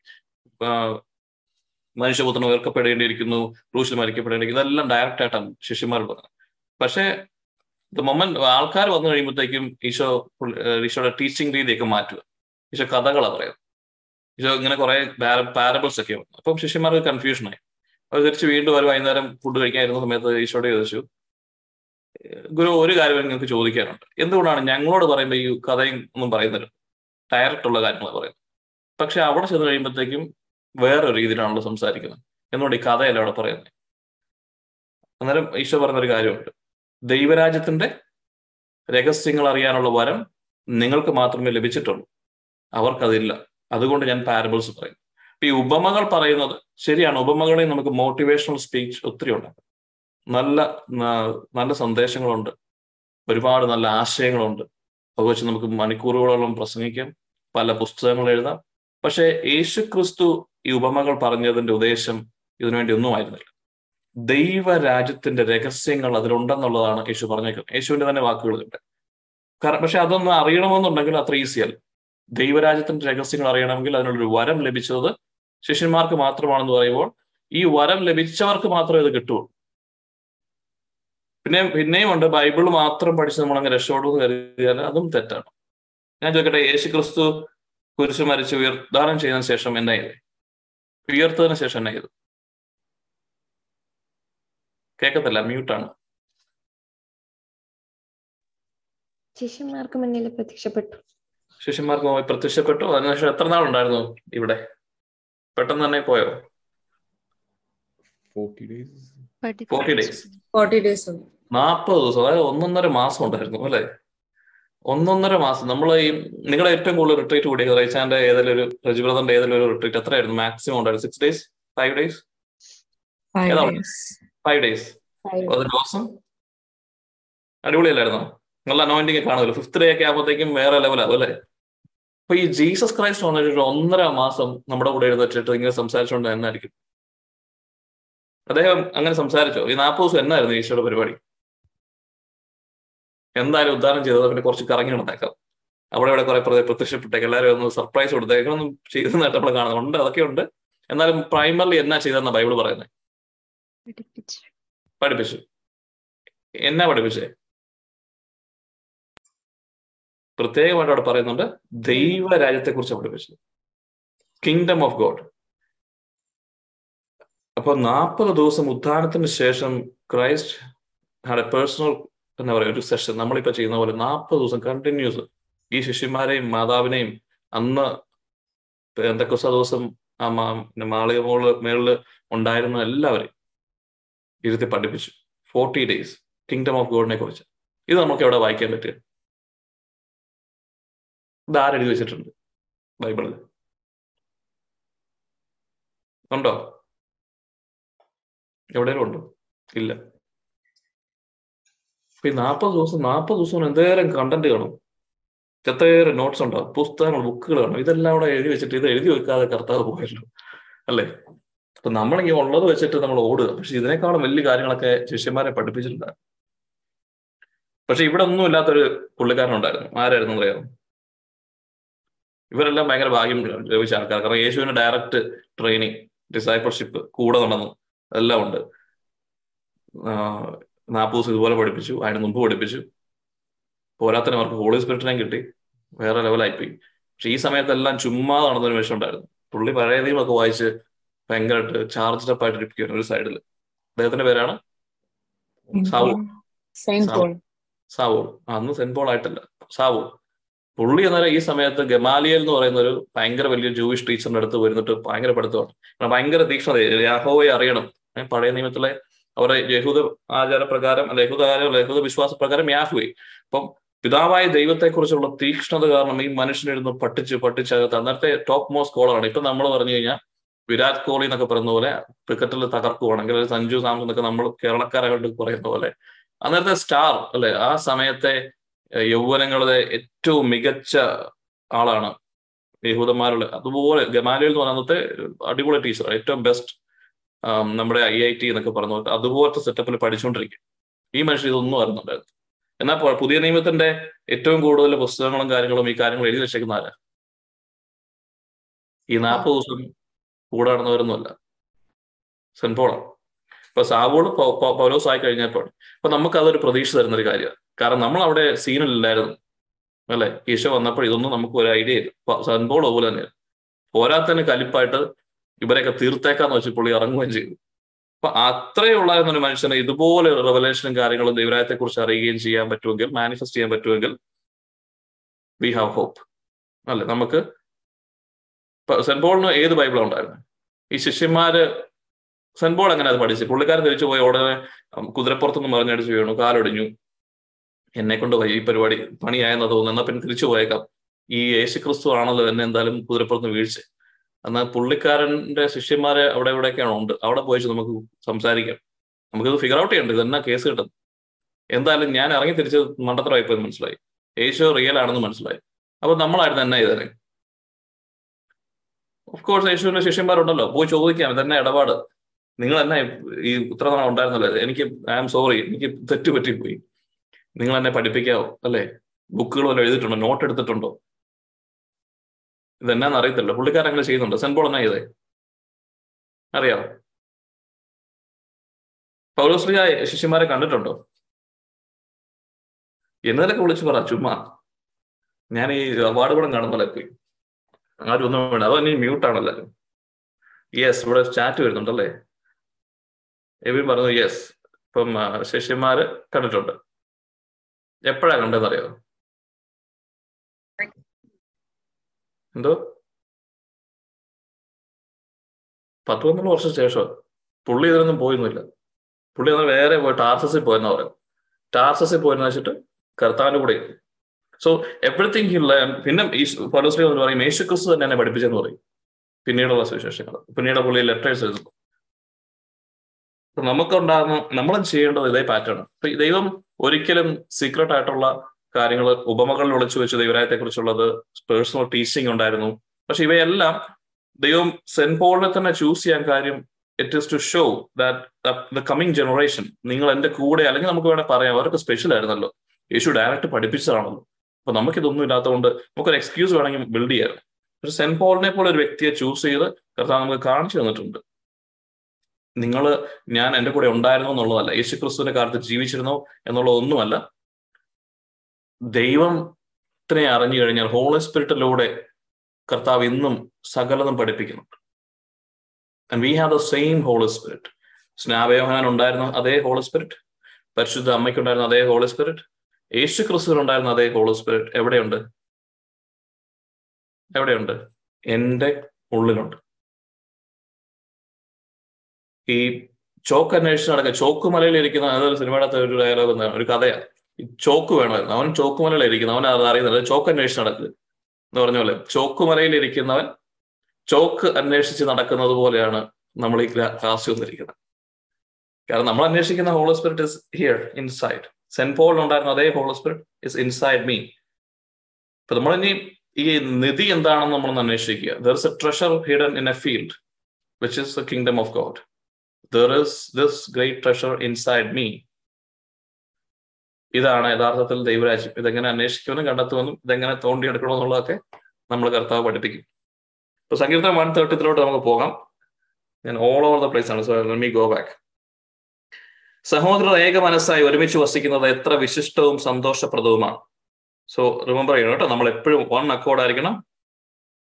മനുഷ്യപുത്രൻ ഉയർക്കപ്പെടേണ്ടിയിരിക്കുന്നു ക്രൂശിൽ മരിക്കപ്പെടേണ്ടിയിരിക്കുന്നു. ഇതെല്ലാം ഡയറക്റ്റ് ആയിട്ടാണ് ശിഷ്യന്മാർ പറഞ്ഞത്. പക്ഷേ ദ മൊമെന്റ് ആൾക്കാർ വന്നു കഴിയുമ്പോഴത്തേക്കും ഈശോ ഈശോയുടെ ടീച്ചിങ് രീതിയൊക്കെ മാറ്റുക. ഈശോ കഥകളാണ് പറയുന്നത് ഈശോ ഇങ്ങനെ കുറെ പാരബിൾസ് ഒക്കെ വന്നു അപ്പം ശിഷ്യന്മാർക്ക് കൺഫ്യൂഷനായി അവർ തിരിച്ച് വീണ്ടും ഒരു വൈകുന്നേരം ഫുഡ് കഴിക്കാനിരുന്ന സമയത്ത് ഈശോയുടെ ചോദിച്ചു ഗുരു ഒരു കാര്യം നിങ്ങൾക്ക് ചോദിക്കാനുണ്ട്. എന്തുകൊണ്ടാണ് ഞങ്ങളോട് പറയുമ്പോൾ ഈ കഥയും ഒന്നും പറയുന്നില്ല? ഡയറക്റ്റ് ഉള്ള കാര്യങ്ങൾ പറയുന്നത്. പക്ഷെ അവിടെ ചെന്ന് കഴിയുമ്പോഴത്തേക്കും വേറൊരു രീതിയിലാണല്ലോ സംസാരിക്കുന്നത്. എന്നുകൊണ്ട് ഈ കഥയല്ല അവിടെ പറയുന്നത്? അന്നേരം ഈശോ പറഞ്ഞൊരു കാര്യമുണ്ട്. ദൈവരാജ്യത്തിന്റെ രഹസ്യങ്ങൾ അറിയാനുള്ള വരം നിങ്ങൾക്ക് മാത്രമേ ലഭിച്ചിട്ടുള്ളൂ. അവർക്കതില്ല. അതുകൊണ്ട് ഞാൻ പാരബിൾസ് പറയും. ഈ ഉപമകൾ പറയുന്നത് ശരിയാണ്. ഉപമകളെ നമുക്ക് മോട്ടിവേഷണൽ സ്പീച്ച് ഒത്തിരി ഉണ്ട് നല്ല നല്ല സന്ദേശങ്ങളുണ്ട്. ഒരുപാട് നല്ല ആശയങ്ങളുണ്ട്. അത് വെച്ച് നമുക്ക് മണിക്കൂറുകളോളം പ്രസംഗിക്കാം. പല പുസ്തകങ്ങൾ എഴുതാം. പക്ഷേ യേശു ക്രിസ്തു ഈ ഉപമകൾ പറഞ്ഞതിന്റെ ഉദ്ദേശം ഇതിനുവേണ്ടി ഒന്നും ആയിരുന്നില്ല. ദൈവരാജ്യത്തിന്റെ രഹസ്യങ്ങൾ അതിലുണ്ടെന്നുള്ളതാണ് യേശു പറഞ്ഞേക്കുന്നത്. യേശുവിന്റെ തന്നെ വാക്കുകളുണ്ട് കാരണം പക്ഷെ അതൊന്നും അറിയണമെന്നുണ്ടെങ്കിൽ അത്ര ഈസിയല്ല ദൈവരാജ്യത്തിന്റെ രഹസ്യങ്ങൾ അറിയണമെങ്കിൽ അതിനുള്ളൊരു വരം ലഭിച്ചത് ശിഷ്യന്മാർക്ക് മാത്രമാണെന്ന് പറയുമ്പോൾ ഈ വരം ലഭിച്ചവർക്ക് മാത്രമേ ഇത് കിട്ടുള്ളൂ പിന്നെ പിന്നെയും ഉണ്ട് ബൈബിൾ മാത്രം പഠിച്ച് നമ്മൾ അങ്ങ് രക്ഷപ്പെടും എന്ന് കരുതിയാൽ അതും തെറ്റാണ്. ഞാൻ ചോദിക്കട്ടെ യേശു ക്രിസ്തു കുരിശ് മരിച്ച് ഉയർദാനം ചെയ്തതിനു ശേഷം എന്നാ ചെയ്തേ ഉയർത്തതിനു ശേഷം എന്നാ ചെയ്തു കേക്കത്തില്ല മ്യൂട്ടാണ് ശിഷ്യന്മാർക്ക് മുന്നിൽ പ്രത്യക്ഷപ്പെട്ടു. ശിഷ്യന്മാർക്ക് മുമ്പിൽ പ്രത്യക്ഷപ്പെട്ടു. അതിനുശേഷം എത്ര നാളുണ്ടായിരുന്നു ഇവിടെ? പെട്ടെന്ന് തന്നെ പോയോ? Forty days forty days forty days നാൽപ്പത് ദിവസം അതായത് ഒന്നൊന്നര മാസം ഉണ്ടായിരുന്നു അല്ലെ? ഒന്നൊന്നര മാസം. നമ്മൾ ഈ നിങ്ങളുടെ ഏറ്റവും കൂടുതൽ റിട്രീറ്റ് കൂടിയത് റൈച്ചാന്റെ ഏതെങ്കിലും ഒരു രജിബ്രദറിന്റെ ഏതെങ്കിലും ഒരു റിട്രീറ്റ് എത്രയായിരുന്നു? മാക്സിമം ഉണ്ടായിരുന്നു. Six days five days five days അത് ദിവസം അടിപൊളിയല്ലായിരുന്നോ? നല്ല അനോയിന്റിങ് കാണുമല്ലോ. ഫിഫ്ത് ഡേ ഒക്കെ ആകുമ്പോഴത്തേക്കും വേറെ ലെവലാവും അല്ലേ? അപ്പൊ ഈ ജീസസ് ക്രൈസ്റ്റ് വന്നിട്ട് ഒന്നര മാസം നമ്മുടെ കൂടെ എഴുന്നേറ്റിട്ട് ഇങ്ങനെ സംസാരിച്ചുകൊണ്ട് എന്നായിരിക്കും അദ്ദേഹം അങ്ങനെ സംസാരിച്ചോ. ഈ നാൽപ്പത് ദിവസം എന്നായിരുന്നു ഈശോയുടെ പരിപാടി? എന്തായാലും ഉദ്ധാരണം ചെയ്തത്? പിന്നെ കുറച്ച് കറങ്ങി നടന്നേക്കാം. അവിടെ ഇവിടെ കുറെ പ്രത്യക്ഷപ്പെട്ടേക്ക്. എല്ലാവരും ഒന്ന് സർപ്രൈസ് കൊടുത്തേക്കൊന്നും ചെയ്തതായിട്ട് നമ്മൾ കാണുന്നുണ്ട് അതൊക്കെ ഉണ്ട്. എന്നാലും പ്രൈമറിലി എന്നാ ചെയ്തെന്ന ബൈബിൾ പറയുന്നത് പഠിപ്പിച്ചു. എന്നാ പഠിപ്പിച്ചേ? പ്രത്യേകമായിട്ട് അവിടെ പറയുന്നുണ്ട് ദൈവരാജ്യത്തെ കുറിച്ച് പഠിപ്പിച്ചത്. കിങ്ഡം ഓഫ് ഗോഡ് അപ്പൊ നാൽപ്പത് ദിവസം ഉദ്ധാനത്തിന് ശേഷം ക്രൈസ്റ്റ് ഹാഡ് എ പേഴ്സണൽ എന്താ പറയുക ഒരു സെഷൻ നമ്മളിപ്പോ ചെയ്യുന്ന പോലെ നാൽപ്പത് ദിവസം കണ്ടിന്യൂസ് ഈ ശിഷ്യന്മാരെയും മാതാവിനെയും അന്ന് എന്തൊക്കെ ദിവസം ആ മാളിക മോൾ മേളിൽ ഉണ്ടായിരുന്ന എല്ലാവരെയും ഇരുത്തി പഠിപ്പിച്ചു. ഫോർട്ടി ഡേയ്സ് കിങ്ഡം ഓഫ് ഗോഡിനെ കുറിച്ച്. ഇത് നമുക്ക് എവിടെ വായിക്കാൻ പറ്റുക? ഇതാരെഴുതി വെച്ചിട്ടുണ്ട്? ബൈബിളിൽ ഉണ്ടോ? എവിടെയും ഉണ്ടോ? ഇല്ല. ഈ നാൽപ്പത് ദിവസം നാൽപ്പത് ദിവസം എന്തേരം കണ്ടന്റ് കാണും? എത്രയേറെ നോട്ട്സ് ഉണ്ടാവും? പുസ്തകങ്ങൾ ബുക്കുകൾ കാണും? ഇതെല്ലാം അവിടെ എഴുതി വെച്ചിട്ട് ഇത് എഴുതി വെക്കാതെ കർത്താവ് പോയല്ലോ. അല്ലേ? അപ്പൊ നമ്മളിങ്ങനെ ഉള്ളത് വെച്ചിട്ട് നമ്മൾ ഓടുക. പക്ഷെ ഇതിനേക്കാളും വലിയ കാര്യങ്ങളൊക്കെ ശിഷ്യന്മാരെ പഠിപ്പിച്ചിട്ടുണ്ടായിരുന്നു പക്ഷെ ഇവിടെ ഒന്നും ഇല്ലാത്തൊരു പുള്ളിക്കാരനുണ്ടായിരുന്നു ആരായിരുന്നു അറിയാമോ ഇവരെല്ലാം ഭയങ്കര ഭാഗ്യം ലഭിച്ച ആൾക്കാർ കാരണം യേശുവിന്റെ ഡയറക്റ്റ് ട്രെയിനിങ് ഡിസൈപ്പിൾഷിപ്പ് കൂടെ നടന്നു. എല്ലാം ഉണ്ട്. നാൽപ്പത് ദിവസം ഇതുപോലെ പഠിപ്പിച്ചു അതിന് മുമ്പ് പഠിപ്പിച്ചു. പോരാത്തന്നെ അവർക്ക് ഹോളി സ്പിരിറ്റിനെ കിട്ടി. വേറെ ലെവലായിപ്പോയി പക്ഷെ ഈ സമയത്തെല്ലാം ചുമ്മാ നടന്നൊരു വിഷം ഉണ്ടായിരുന്നു. പുള്ളി പഴയ ഒക്കെ വായിച്ച് ഭയങ്കരമായിട്ട് ചാർജ് അപ്പ് ആയിട്ട് ഇരിക്കുകയാണ് ഒരു സൈഡിൽ അദ്ദേഹത്തിന്റെ പേരാണ്? സാവു. സാവു. അന്ന് സെന്റ് പോൾ ആയിട്ടല്ല. സാവു. പുള്ളി എന്നാൽ ഈ സമയത്ത് ഗമാലിയൽ എന്ന് പറയുന്ന ഒരു ഭയങ്കര വലിയ ജൂയിഷ് ടീച്ചറിന്റെ അടുത്ത് വരുന്നിട്ട് ഭയങ്കര പഠിത്തമാണ്. ഭയങ്കര തീക്ഷണത. യാഹോയെ അറിയണം. പഴയ നിയമത്തിലെ അവരുടെ യഹൂദ ആചാരപ്രകാരം അല്ല യഹൂദ യഹൂദ വിശ്വാസ പ്രകാരം യാഹുവെ. അപ്പം പിതാവായ ദൈവത്തെക്കുറിച്ചുള്ള തീക്ഷ്ണത കാരണം ഈ മനുഷ്യനിരുന്ന് പഠിച്ച് പഠിച്ചകത്ത് അന്നത്തെ ടോപ്പ് മോസ്റ്റ് കോളറാണ് ഇപ്പൊ നമ്മൾ പറഞ്ഞു കഴിഞ്ഞാൽ വിരാട് കോഹ്ലി എന്നൊക്കെ പറയുന്ന പോലെ ക്രിക്കറ്റിൽ തകർക്കുവാണെങ്കിൽ സഞ്ജു സാംസൺ എന്നൊക്കെ നമ്മൾ കേരളക്കാരായിട്ട് പറയുന്ന പോലെ അന്നേരത്തെ സ്റ്റാർ അല്ലെ ആ സമയത്തെ യൗവനങ്ങളുടെ ഏറ്റവും മികച്ച ആളാണ് യഹൂദന്മാരുടെ അതുപോലെ ഗമാലിയൽ എന്ന് പറയുന്നത് അടിപൊളി ടീച്ചർ ഏറ്റവും ബെസ്റ്റ് നമ്മുടെ ഐ ഐ ടി എന്നൊക്കെ പറഞ്ഞു അതുപോലത്തെ സെറ്റപ്പിൽ പഠിച്ചുകൊണ്ടിരിക്കും ഈ മനുഷ്യർ ഇതൊന്നും അറിയുന്നുണ്ടായിരുന്നു എന്നാൽ പുതിയ നിയമത്തിന്റെ ഏറ്റവും കൂടുതൽ പുസ്തകങ്ങളും കാര്യങ്ങളും ഈ കാര്യങ്ങൾ എഴുതി രക്ഷിക്കുന്ന ആരാ? ഈ നാൽപ്പത് ദിവസം കൂടെ നടന്നവരൊന്നുമല്ല. സെന്റ് പോളാണ് ഇപ്പൊ സാവോൾ പൗലോസ് ആയി കഴിഞ്ഞപ്പോൾ അപ്പൊ നമുക്ക് അതൊരു പ്രതീക്ഷ തരുന്ന ഒരു കാര്യമാണ്. കാരണം നമ്മൾ അവിടെ സീനിലില്ലായിരുന്നു. അല്ലെ? ഈശോ വന്നപ്പോൾ ഇതൊന്നും നമുക്ക് ഒരു ഐഡിയ ഇല്ല. സെന്റ് അതുപോലെ പോലെ തന്നെയാണ് പോരാത്തന്നെ കലിപ്പായിട്ട് ഇവരെയൊക്കെ തീർത്തേക്കാന്ന് വെച്ച് പുള്ളി ഇറങ്ങുകയും ചെയ്തു. അപ്പൊ അത്രേ ഉള്ളായിരുന്ന ഒരു മനുഷ്യനെ ഇതുപോലെ റെവലേഷനും കാര്യങ്ങളും ദൈവരായത്തെ കുറിച്ച് അറിയുകയും ചെയ്യാൻ പറ്റുമെങ്കിൽ മാനിഫെസ്റ്റ് ചെയ്യാൻ പറ്റുമെങ്കിൽ വി ഹാവ് ഹോപ്പ് അല്ലെ? നമുക്ക് സെന്റ് പോളിന് ഏത് ബൈബിളാണ് ഉണ്ടായിരുന്നത് ഈ ശിഷ്യന്മാര് സെന്റ് പോൾ അങ്ങനെ അത് പഠിച്ചു പുള്ളിക്കാരൻ തിരിച്ചു പോയി ഉടനെ കുതിരപ്പുറത്തുനിന്ന് മറിഞ്ഞടിച്ച് വീണു കാലൊടിഞ്ഞു. എന്നെ കൊണ്ട് പോയി ഈ പരിപാടി പണിയായെന്ന് തോന്നുന്നു. എന്നാ പിന്നെ തിരിച്ചു പോയേക്കാം. ഈ യേശു ക്രിസ്തു ആണല്ലോ എന്നെ എന്തായാലും കുതിരപ്പുറത്ത് വീഴ്ച എന്നാൽ പുള്ളിക്കാരന്റെ ശിഷ്യന്മാരെ അവിടെ എവിടെയൊക്കെയാണ് ഉണ്ട് അവിടെ പോയിച്ച് നമുക്ക് സംസാരിക്കാം. നമുക്കിത് ഫിഗർ ഔട്ട് ചെയ്യണ്ട? ഇതെന്നാ കേസ് കിട്ടും എന്തായാലും ഞാൻ ഇറങ്ങി തിരിച്ച് മണ്ടത്തരമായിപ്പോയി മനസ്സിലായി. യേശു റിയൽ ആണെന്ന് മനസ്സിലായി. അപ്പൊ നമ്മളായിരുന്നു തന്നെ ഇതന്നെ ഓഫ് കോഴ്സ് യേശുവിന്റെ ശിഷ്യന്മാരുണ്ടല്ലോ. പോയി ചോദിക്കാം ഇതെന്നെ ഇടപാട്? നിങ്ങൾ എന്നെ ഈ ഇത്ര നാൾ ഉണ്ടായിരുന്നല്ലോ? എനിക്ക് ഐ ആം സോറി എനിക്ക് തെറ്റുപറ്റിപ്പോയി നിങ്ങൾ എന്നെ പഠിപ്പിക്കാവോ? അല്ലേ? ബുക്കുകൾ വല്ലതും എഴുതിയിട്ടുണ്ടോ? നോട്ട് എടുത്തിട്ടുണ്ടോ? ഇതെന്നാന്ന് അറിയത്തില്ല. പുള്ളിക്കാരൻ അങ്ങനെ ചെയ്യുന്നുണ്ട് സെൻപോൾ എന്നാ ചെയ്തേ? അറിയാവോ? പൗലോസ്ലിയ ശിഷ്യന്മാരെ കണ്ടിട്ടുണ്ടോ? എന്നതിലൊക്കെ വിളിച്ചു പറ ചുമ്മാ. ഞാൻ ഈ അവാർഡ് കൂടെ കാണുന്നല്ലേ പോയി. ആരും ഒന്നും വേണ്ട. അതോ ഇനി മ്യൂട്ടാണല്ലോ യെസ് ഇവിടെ ചാറ്റ് വരുന്നുണ്ടല്ലേ? എബിൻ പറഞ്ഞു യെസ് ഇപ്പം ശിഷ്യന്മാര് കണ്ടിട്ടുണ്ട്. എപ്പോഴാ കണ്ടതെന്നറിയോ? എന്തോ? പത്ത് പന്ത്രണ്ട് വർഷം ശേഷം പുള്ളി ഇതിനൊന്നും പോയൊന്നുമില്ല പുള്ളി എന്നാൽ വേറെ പോയി ടാർസസിൽ പോയെന്നാ പറയുന്നത് ടാർസസിൽ പോയെന്ന് വെച്ചിട്ട് കർത്താവിന്റെ കൂടെ. സോ ഹി ലേൺ പിന്നെ ഈ പലോസ്ലി എന്ന് പറയും യേശു ക്രിസ്തു തന്നെ എന്നെ പഠിപ്പിച്ചെന്ന് പറയും. പിന്നീടുള്ള സുവിശേഷങ്ങൾ. പിന്നീട് പുള്ളി ലെറ്റേഴ്സ് എഴുതുന്നു. നമുക്കുണ്ടാകുന്ന നമ്മളും ചെയ്യേണ്ടത് ഇതേ പാറ്റേൺ ദൈവം ഒരിക്കലും സീക്രട്ട് ആയിട്ടുള്ള കാര്യങ്ങൾ ഉപമകളിൽ ഒളിച്ചു വെച്ച് ദൈവരായത്തെ കുറിച്ചുള്ളത് പേഴ്സണൽ ടീച്ചിങ് ഉണ്ടായിരുന്നു. പക്ഷെ ഇവയെല്ലാം ദൈവം സെന്റ് പോളിനെ തന്നെ ചൂസ് ചെയ്യാൻ കാര്യം it is to show that the coming generation നിങ്ങൾ എന്റെ കൂടെ അല്ലെങ്കിൽ നമുക്ക് വേണേൽ പറയാം അവർക്ക് സ്പെഷ്യൽ ആയിരുന്നല്ലോ. യേശു ഡയറക്റ്റ് പഠിപ്പിച്ചതാണല്ലോ. അപ്പൊ നമുക്കിതൊന്നും ഇല്ലാത്തതുകൊണ്ട് നമുക്കൊരു എക്സ്ക്യൂസ് വേണമെങ്കിൽ ബിൽഡ് ചെയ്യാം പക്ഷെ സെന്റ് പോളിനെ പോലെ ഒരു വ്യക്തിയെ ചൂസ് ചെയ്ത് കർത്താവ് നമുക്ക് കാണിച്ചു തന്നിട്ടുണ്ട്. നിങ്ങൾ ഞാൻ എന്റെ കൂടെ ഉണ്ടായിരുന്നു എന്നുള്ളതല്ല. യേശു ക്രിസ്തുവിന്റെ കാലത്ത് ജീവിച്ചിരുന്നോ എന്നുള്ള ഒന്നുമല്ല. ദൈവത്തിനെ അറിഞ്ഞു കഴിഞ്ഞാൽ ഹോളി സ്പിരിറ്റിലൂടെ കർത്താവ് ഇന്നും സകലതും പഠിപ്പിക്കുന്നുണ്ട്. And we have the same Holy Spirit സ്നാപയോഹനാൻ ഉണ്ടായിരുന്ന അതേ ഹോളി സ്പിരിറ്റ് പരിശുദ്ധ അമ്മയ്ക്കുണ്ടായിരുന്ന അതേ ഹോളി സ്പിരിറ്റ് യേശു ക്രിസ്തുവിനുണ്ടായിരുന്ന അതേ ഹോളി സ്പിരിറ്റ് എവിടെയുണ്ട്? എവിടെയുണ്ട്? എന്റെ ഉള്ളിലുണ്ട്. ഈ ചോക്ക് അന്വേഷിച്ച് നടക്കുക ചോക്കുമലയിൽ ഇരിക്കുന്ന അതൊരു സിനിമയുടെ ഒരു ഡയലോഗ് ഒരു കഥയാണ്. ചോക്ക് വേണമായിരുന്നു അവൻ ചോക്ക് ഇരിക്കുന്നു അവൻ അത് അറിയുന്നില്ല ചോക്ക് അന്വേഷിച്ച് നടക്കുക എന്ന് പറഞ്ഞ പോലെ ചോക്കുമലയിൽ ഇരിക്കുന്നവൻ ചോക്ക് അന്വേഷിച്ച് നടക്കുന്നത് പോലെയാണ് നമ്മൾ ഈ ക്ലാസ് വന്നിരിക്കുന്നത്. കാരണം നമ്മൾ അന്വേഷിക്കുന്ന Holy Spirit is here inside Saint പോളിൽ ഉണ്ടായിരുന്ന അതേ Holy Spirit is inside me അപ്പൊ നമ്മൾ ഇനി ഈ നിധി എന്താണെന്ന് നമ്മൾ അന്വേഷിക്കുക. There is a treasure hidden in a field which is the kingdom of God there is this great treasure inside me ഇതാണ് യഥാർത്ഥത്തിൽ ദൈവരാജ്യം. ഇതെങ്ങനെ അന്വേഷിക്കുമെന്നും കണ്ടെത്തുമെന്നും ഇതെങ്ങനെ തോണ്ടിയെടുക്കണമെന്നുള്ളതൊക്കെ നമ്മൾ കർത്താവ് പഠിപ്പിക്കും. ഇപ്പൊ സങ്കീർത്തനം വൺ തേർട്ടി ത്രീലോട്ട് നമുക്ക് പോകാം. ഞാൻ ഓൾ ഓവർ ദ പ്ലേസ് ആണ്. സോ മീ ഗോ ബാക്ക് സഹോദരർ ഏക മനസ്സായി ഒരുമിച്ച് വസിക്കുന്നത് എത്ര വിശിഷ്ടവും സന്തോഷപ്രദവുമാണ്. സോ റിമെമ്പർ ചെയ്യണം കേട്ടോ. നമ്മൾ എപ്പോഴും വൺ അക്കോർഡ് ആയിരിക്കണം.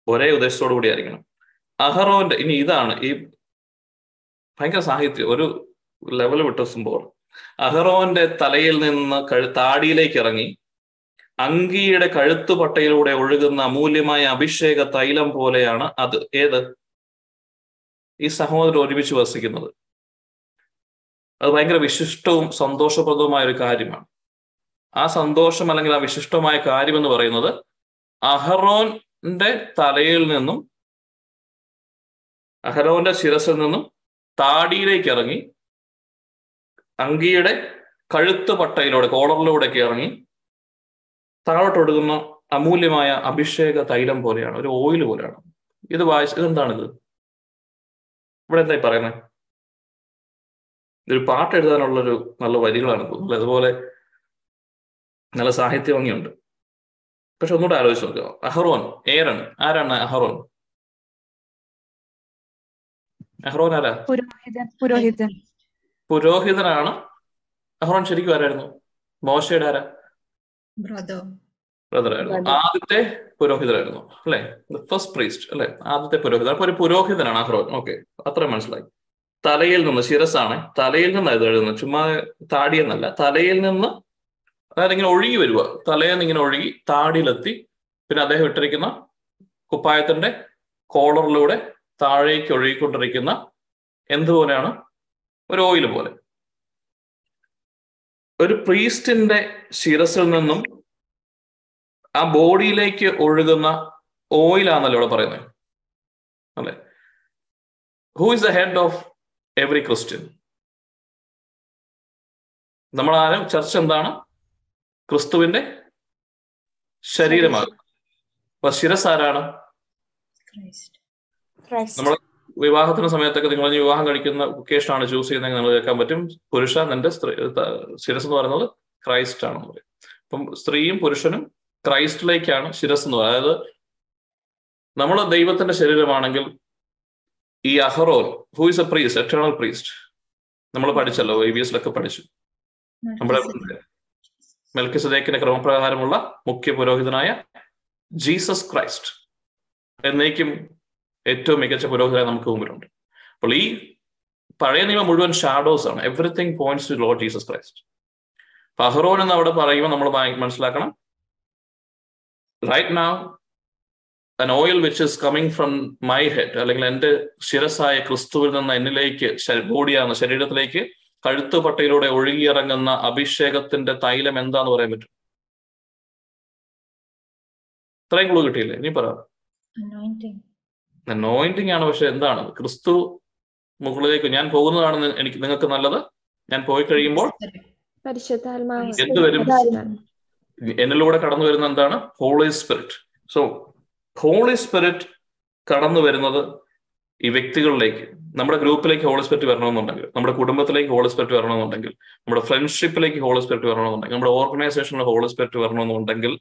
ഒരേ ഉദ്ദേശത്തോടു കൂടി ആയിരിക്കണം. അഹറോന്റെ ഇനി ഇതാണ് ഈ ഭയങ്കര സാഹിത്യം. ഒരു ലെവൽ വിട്ട സംഭവം അഹറോന്റെ തലയിൽ നിന്ന് താടിയിലേക്ക് ഇറങ്ങി. അങ്കിയുടെ കഴുത്തുപട്ടയിലൂടെ ഒഴുകുന്ന അമൂല്യമായ അഭിഷേക തൈലം പോലെയാണ് അത്. ഏത്? ഈ സഹോദരൻ ഒരുമിച്ച് വസിക്കുന്നത്. അത് ഭയങ്കര വിശിഷ്ടവും സന്തോഷപ്രദവുമായ ഒരു കാര്യമാണ്. ആ സന്തോഷം അല്ലെങ്കിൽ ആ വിശിഷ്ടമായ കാര്യം എന്ന് പറയുന്നത് അഹറോന്റെ തലയിൽ നിന്നും അഹറോന്റെ ശിരസിൽ നിന്നും താടിയിലേക്ക് ഇറങ്ങി അങ്കിയുടെ കഴുത്ത് പട്ടയിലൂടെ കോളറിലൂടെയൊക്കെ ഇറങ്ങി താഴോട്ടൊടുക്കുന്ന അമൂല്യമായ അഭിഷേക തൈലം പോലെയാണ് ഒരു ഓയിൽ പോലെയാണ്. ഇത് വായിച്ച ഇതെന്താണിത്? ഇവിടെ എന്തായി പറയുന്നത് ഇതൊരു പാട്ട് എഴുതാനുള്ളൊരു നല്ല വരികളാണ് തോന്നുന്നത് അതുപോലെ നല്ല സാഹിത്യ ഭംഗിയുണ്ട്. പക്ഷെ ഒന്നുകൂടെ ആലോചിച്ച് നോക്കുക അഹ്റോൻ ഏറൺ ആരാണ് അഹ്റോൻ? അഹ്റോൻ ആരാ? പുരോഹിതൻ. പുരോഹിതനാണ്. അഹ്റോൻ ശരിക്കും ആരായിരുന്നു? മോശയുടെ ആരാ? ബ്രദർ ബ്രദറായിരുന്നു ആദ്യത്തെ പുരോഹിതരായിരുന്നു അല്ലെ? ഫസ്റ്റ് പ്രീസ്റ്റ് അല്ലെ? ആദ്യത്തെ പുരോഹിതൻ. അപ്പൊ ഒരു പുരോഹിതനാണ് അഹ്റോൻ. ഓക്കെ. അത്ര മനസ്സിലായി. തലയിൽ നിന്ന് ശിരസാണ് തലയിൽ നിന്ന് ഇത് എഴുതുന്നത് ചുമ്മാ താടിയെന്നല്ല. തലയിൽ നിന്ന് അതായത് ഇങ്ങനെ ഒഴുകി വരിക തലയിൽ നിന്ന് ഇങ്ങനെ ഒഴുകി താടിയിലെത്തി. പിന്നെ അദ്ദേഹം ഇട്ടിരിക്കുന്ന കുപ്പായത്തിന്റെ കോളറിലൂടെ താഴേക്ക് ഒഴുകിക്കൊണ്ടിരിക്കുന്ന എന്തുപോലെയാണ്? ഒരു ഓയിൽ പോലെ. ഒരു പ്രീസ്റ്റിന്റെ ശിരസിൽ നിന്നും ആ ബോഡിയിലേക്ക് ഒഴുകുന്ന ഓയിലാണല്ലോ ഇവിടെ പറയുന്നത്. അല്ലെ? Who is the head of every Christian നമ്മൾ ആരും ചർച്ച എന്താണ്? ക്രിസ്തുവിന്റെ ശരീരമാണ് അപ്പൊ ശിരസ് ആരാണ്? നമ്മൾ വിവാഹത്തിന് സമയത്തൊക്കെ നിങ്ങൾ വിവാഹം കഴിക്കുന്ന ഒക്കേഷനാണ് ചൂസ് ചെയ്യുന്നതെങ്കിൽ നിങ്ങൾ കേൾക്കാൻ പറ്റും. പുരുഷ നിന്റെ സ്ത്രീ ശിരസ് എന്ന് പറയുന്നത് ക്രൈസ്റ്റ് ആണെന്ന് പറയും. അപ്പം സ്ത്രീയും പുരുഷനും ക്രൈസ്റ്റിലേക്കാണ് ശിരസ് എന്ന് പറയുന്നത്. അതായത് നമ്മൾ ദൈവത്തിന്റെ ശരീരമാണെങ്കിൽ ഈ Aaron who is a priest eternal priest നമ്മൾ പഠിച്ചല്ലോ എ ബി എസിലൊക്കെ പഠിച്ചു. നമ്മുടെ മെൽക്കിസദേക്കിന്റെ ക്രമപ്രകാരമുള്ള മുഖ്യ പുരോഹിതനായ ജീസസ് ക്രൈസ്റ്റ് എന്നേക്കും ഏറ്റവും മികച്ച പുരോഹിതരെ നമുക്ക് മുമ്പിലുണ്ട്. അപ്പോൾ ഈ പഴയ നിയമം മുഴുവൻ ഷാഡോസ് ആണ്. Everything points to Lord Jesus Christ ഫഹറോൻ എന്ന് അവിടെ പറയുമ്പോൾ നമ്മൾ മനസ്സിലാക്കണം. Right now an oil which is coming from my head അല്ലെങ്കിൽ എന്റെ ശിരസായ ക്രിസ്തുവിൽ നിന്ന് എന്നിലേക്ക് ബോഡിയാണ് ശരീരത്തിലേക്ക് കഴുത്തുപട്ടയിലൂടെ ഒഴുകിയിറങ്ങുന്ന അഭിഷേകത്തിന്റെ തൈലം എന്താന്ന് പറയാൻ പറ്റും? ഇത്രയും ക്ലൂ കിട്ടിയില്ലേ? ഇനി പറ. നോയിന്റിങ് ആണ് പക്ഷെ എന്താണ്? ക്രിസ്തു മുകളിലേക്ക് ഞാൻ പോകുന്നതാണ് എനിക്ക് നിങ്ങൾക്ക് നല്ലത്? ഞാൻ പോയി കഴിയുമ്പോൾ എന്ത് വരും? എന്നിലൂടെ കടന്നു വരുന്ന എന്താണ്? Holy Spirit so Holy Spirit കടന്നു വരുന്നത് ഈ വ്യക്തികളിലേക്ക് നമ്മുടെ ഗ്രൂപ്പിലേക്ക് ഹോളി സ്പിരിറ്റ് വരണമെന്നുണ്ടെങ്കിൽ നമ്മുടെ കുടുംബത്തിലേക്ക് ഹോളി സ്പിരിറ്റ് വരണമെന്നുണ്ടെങ്കിൽ നമ്മുടെ ഫ്രണ്ട്ഷിപ്പിലേക്ക് ഹോളി സ്പിരിറ്റ് വരണമെന്നുണ്ടെങ്കിൽ നമ്മുടെ ഓർഗനൈസേഷനിൽ ഹോളി സ്പിരിറ്റ് വരണമെന്നുണ്ടെങ്കിൽ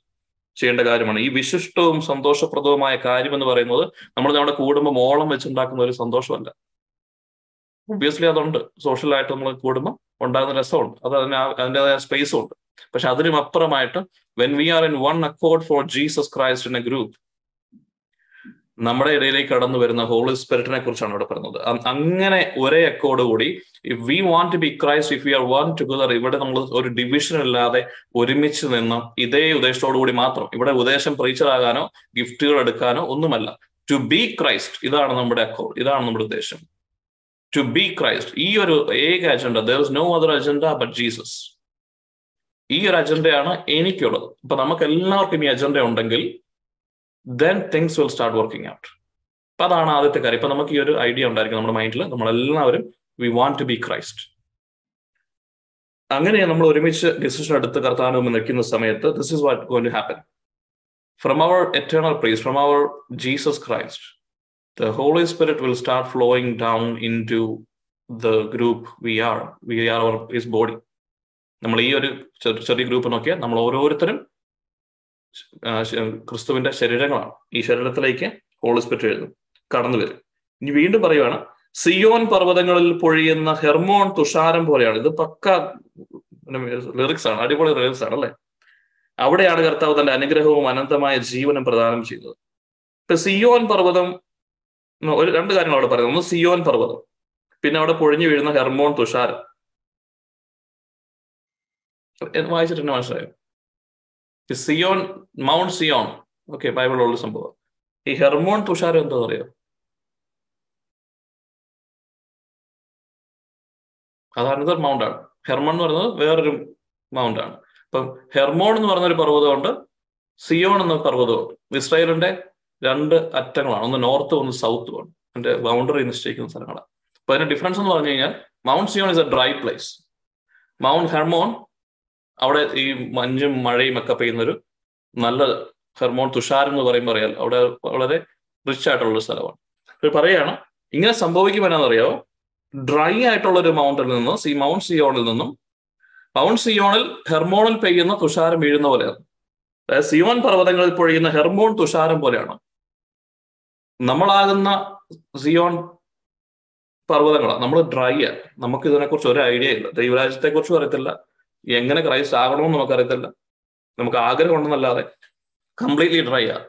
ചെയ്യേണ്ട കാര്യമാണ്. ഈ വിശിഷ്ടവും സന്തോഷപ്രദവുമായ കാര്യം എന്ന് പറയുന്നത് നമ്മൾ നമ്മുടെ കുടുംബം ഓളം വെച്ചുണ്ടാക്കുന്ന ഒരു സന്തോഷമല്ല. ഒബിയസ്ലി അതുണ്ട്. സോഷ്യലായിട്ട് നമ്മൾ കൂടുമ്പോൾ ഉണ്ടാകുന്ന രസമുണ്ട്. അത് അതിന് അതിന്റെതായ സ്പേസും ഉണ്ട്. പക്ഷെ അതിനും അപ്പുറമായിട്ട് when we are in one accord for Jesus Christ in a group നമ്മുടെ ഇടയിലേക്ക് കടന്നു വരുന്ന ഹോളി സ്പിരിറ്റിനെ കുറിച്ചാണ് ഇവിടെ പറയുന്നത് അങ്ങനെ ഒരേ അക്കോർഡ് കൂടി we want to be Christ if you are one together ഇവിടെ നമ്മൾ ഒരു ഡിവിഷൻ ഇല്ലാതെ ഒരുമിച്ച് നിന്ന് ഇതേ ഉദ്ദേശത്തോടു കൂടി മാത്രം ഇവിടെ ഉദ്ദേശം പ്രീച്ചറാകാനോ ഗിഫ്റ്റുകൾ എടുക്കാനോ ഒന്നുമല്ല. ടു ബി ക്രൈസ്റ്റ് ഇതാണ് നമ്മുടെ അക്കോർഡ് ഇതാണ് നമ്മുടെ ഉദ്ദേശം. ടു ബി ക്രൈസ്റ്റ് ഈ ഒരു ഏക agenda there is no other agenda but Jesus ഈ ഒരു അജണ്ടയാണ് എനിക്കുള്ളത്. ഇപ്പൊ നമുക്ക് എല്ലാവർക്കും ഈ അജണ്ട ഉണ്ടെങ്കിൽ then things will start working out അപ്പൊ അതാണ് ആദ്യത്തെ കാര്യം. ഇപ്പൊ നമുക്ക് ഈ ഒരു ഐഡിയ ഉണ്ടായിരിക്കും നമ്മുടെ മൈൻഡിൽ നമ്മളെല്ലാവരും we want to be Christ അങ്ങനെ നമ്മൾ ഒരുമിച്ച് ഡിസിഷൻ എടുത്ത് കർത്താവിന് മുമ്പ് നിൽക്കുന്ന സമയത്ത് this is what goin to happen from our eternal priest from our Jesus Christ the Holy Spirit will start flowing down into the group we are we are our is body നമ്മൾ ഈ ഒരു ചെറിയ group നോക്കിയാൽ നമ്മൾ ഓരോരുത്തരും ക്രിസ്തുവിന്റെ ശരീരങ്ങളാണ്. ഈ ശരീരത്തിലേക്ക് ഹോളി സ്പിരിറ്റ് എഴുതും കടന്നു വരും. ഇനി വീണ്ടും പറയുവാണ് സിയോൻ പർവതങ്ങളിൽ പൊഴിയുന്ന ഹെർമോൺ തുഷാരം പോലെയാണ്. ഇത് പക്ക ലിറിക്സ് ആണ് അടിപൊളി ലിറിക്സ് ആണ് അല്ലെ? അവിടെയാണ് കർത്താവ് തന്റെ അനുഗ്രഹവും അനന്തമായ ജീവനും പ്രദാനം ചെയ്യുന്നത്. ഇപ്പൊ സിയോൻ പർവതം ഒരു രണ്ട് കാര്യങ്ങൾ അവിടെ പറയുന്നത്. ഒന്ന് സിയോൻ പർവതം പിന്നെ അവിടെ പൊഴിഞ്ഞു വീഴുന്ന ഹെർമോൺ തുഷാരം. വായിച്ചിട്ട് തന്നെ മനസ്സിലായോ? Zion mount Zion. ഓക്കെ ബൈബിളുള്ള സംഭവം. ഈ ഹെർമോൺ തുഷാരം എന്താ അറിയോ അത് അനദർ മൗണ്ട് ആണ്. ഹെർമോൺ എന്ന് പറയുന്നത് വേറൊരു മൗണ്ട് ആണ്. അപ്പം ഹെർമോൺ എന്ന് പറഞ്ഞ ഒരു പർവതമുണ്ട് സിയോൺ എന്ന പർവതമുണ്ട്. ഇസ്രായേലിന്റെ രണ്ട് അറ്റങ്ങളാണ്. ഒന്ന് നോർത്തും ഒന്ന് സൗത്തും ആണ്. അതിന്റെ ബൗണ്ടറി നിശ്ചയിക്കുന്ന സ്ഥലങ്ങളാണ്. അപ്പൊ അതിന്റെ ഡിഫറൻസ് എന്ന് പറഞ്ഞു കഴിഞ്ഞാൽ Mount Zion is a dry place Mount Hermon അവിടെ ഈ മഞ്ഞും മഴയും ഒക്കെ പെയ്യുന്നൊരു നല്ല ഹെർമോൺ തുഷാരം എന്ന് പറയുമ്പോൾ അറിയാൽ അവിടെ വളരെ റിച്ച് ആയിട്ടുള്ള ഒരു സ്ഥലമാണ്. അപ്പോൾ പറയുകയാണ് ഇങ്ങനെ സംഭവിക്കുമ്പോൾ എന്നാണെന്നറിയാമോ ഡ്രൈ ആയിട്ടുള്ള ഒരു മൗണ്ടിൽ നിന്നും സി മൗണ്ട് സിയോണിൽ നിന്നും മൗണ്ട് സിയോണിൽ ഹെർമോണിൽ പെയ്യുന്ന തുഷാരം വീഴുന്ന പോലെയാണ്. അതായത് സിയോൺ പർവതങ്ങളിൽ പൊഴിയുന്ന ഹെർമോൺ തുഷാരം പോലെയാണ്. നമ്മളാകുന്ന സിയോൺ പർവതങ്ങളാണ് നമ്മൾ ഡ്രൈ ആണ് നമുക്ക് ഇതിനെക്കുറിച്ച് ഒരു ഐഡിയ ഇല്ല. ദൈവരാജ്യത്തെ അറിയത്തില്ല എങ്ങനെ ക്രൈസ്റ്റ് ആകണമെന്ന് നമുക്കറിയത്തില്ല. നമുക്ക് ആഗ്രഹം ഉണ്ടെന്നല്ലാതെ കംപ്ലീറ്റ്ലി ഡ്രൈ ആ.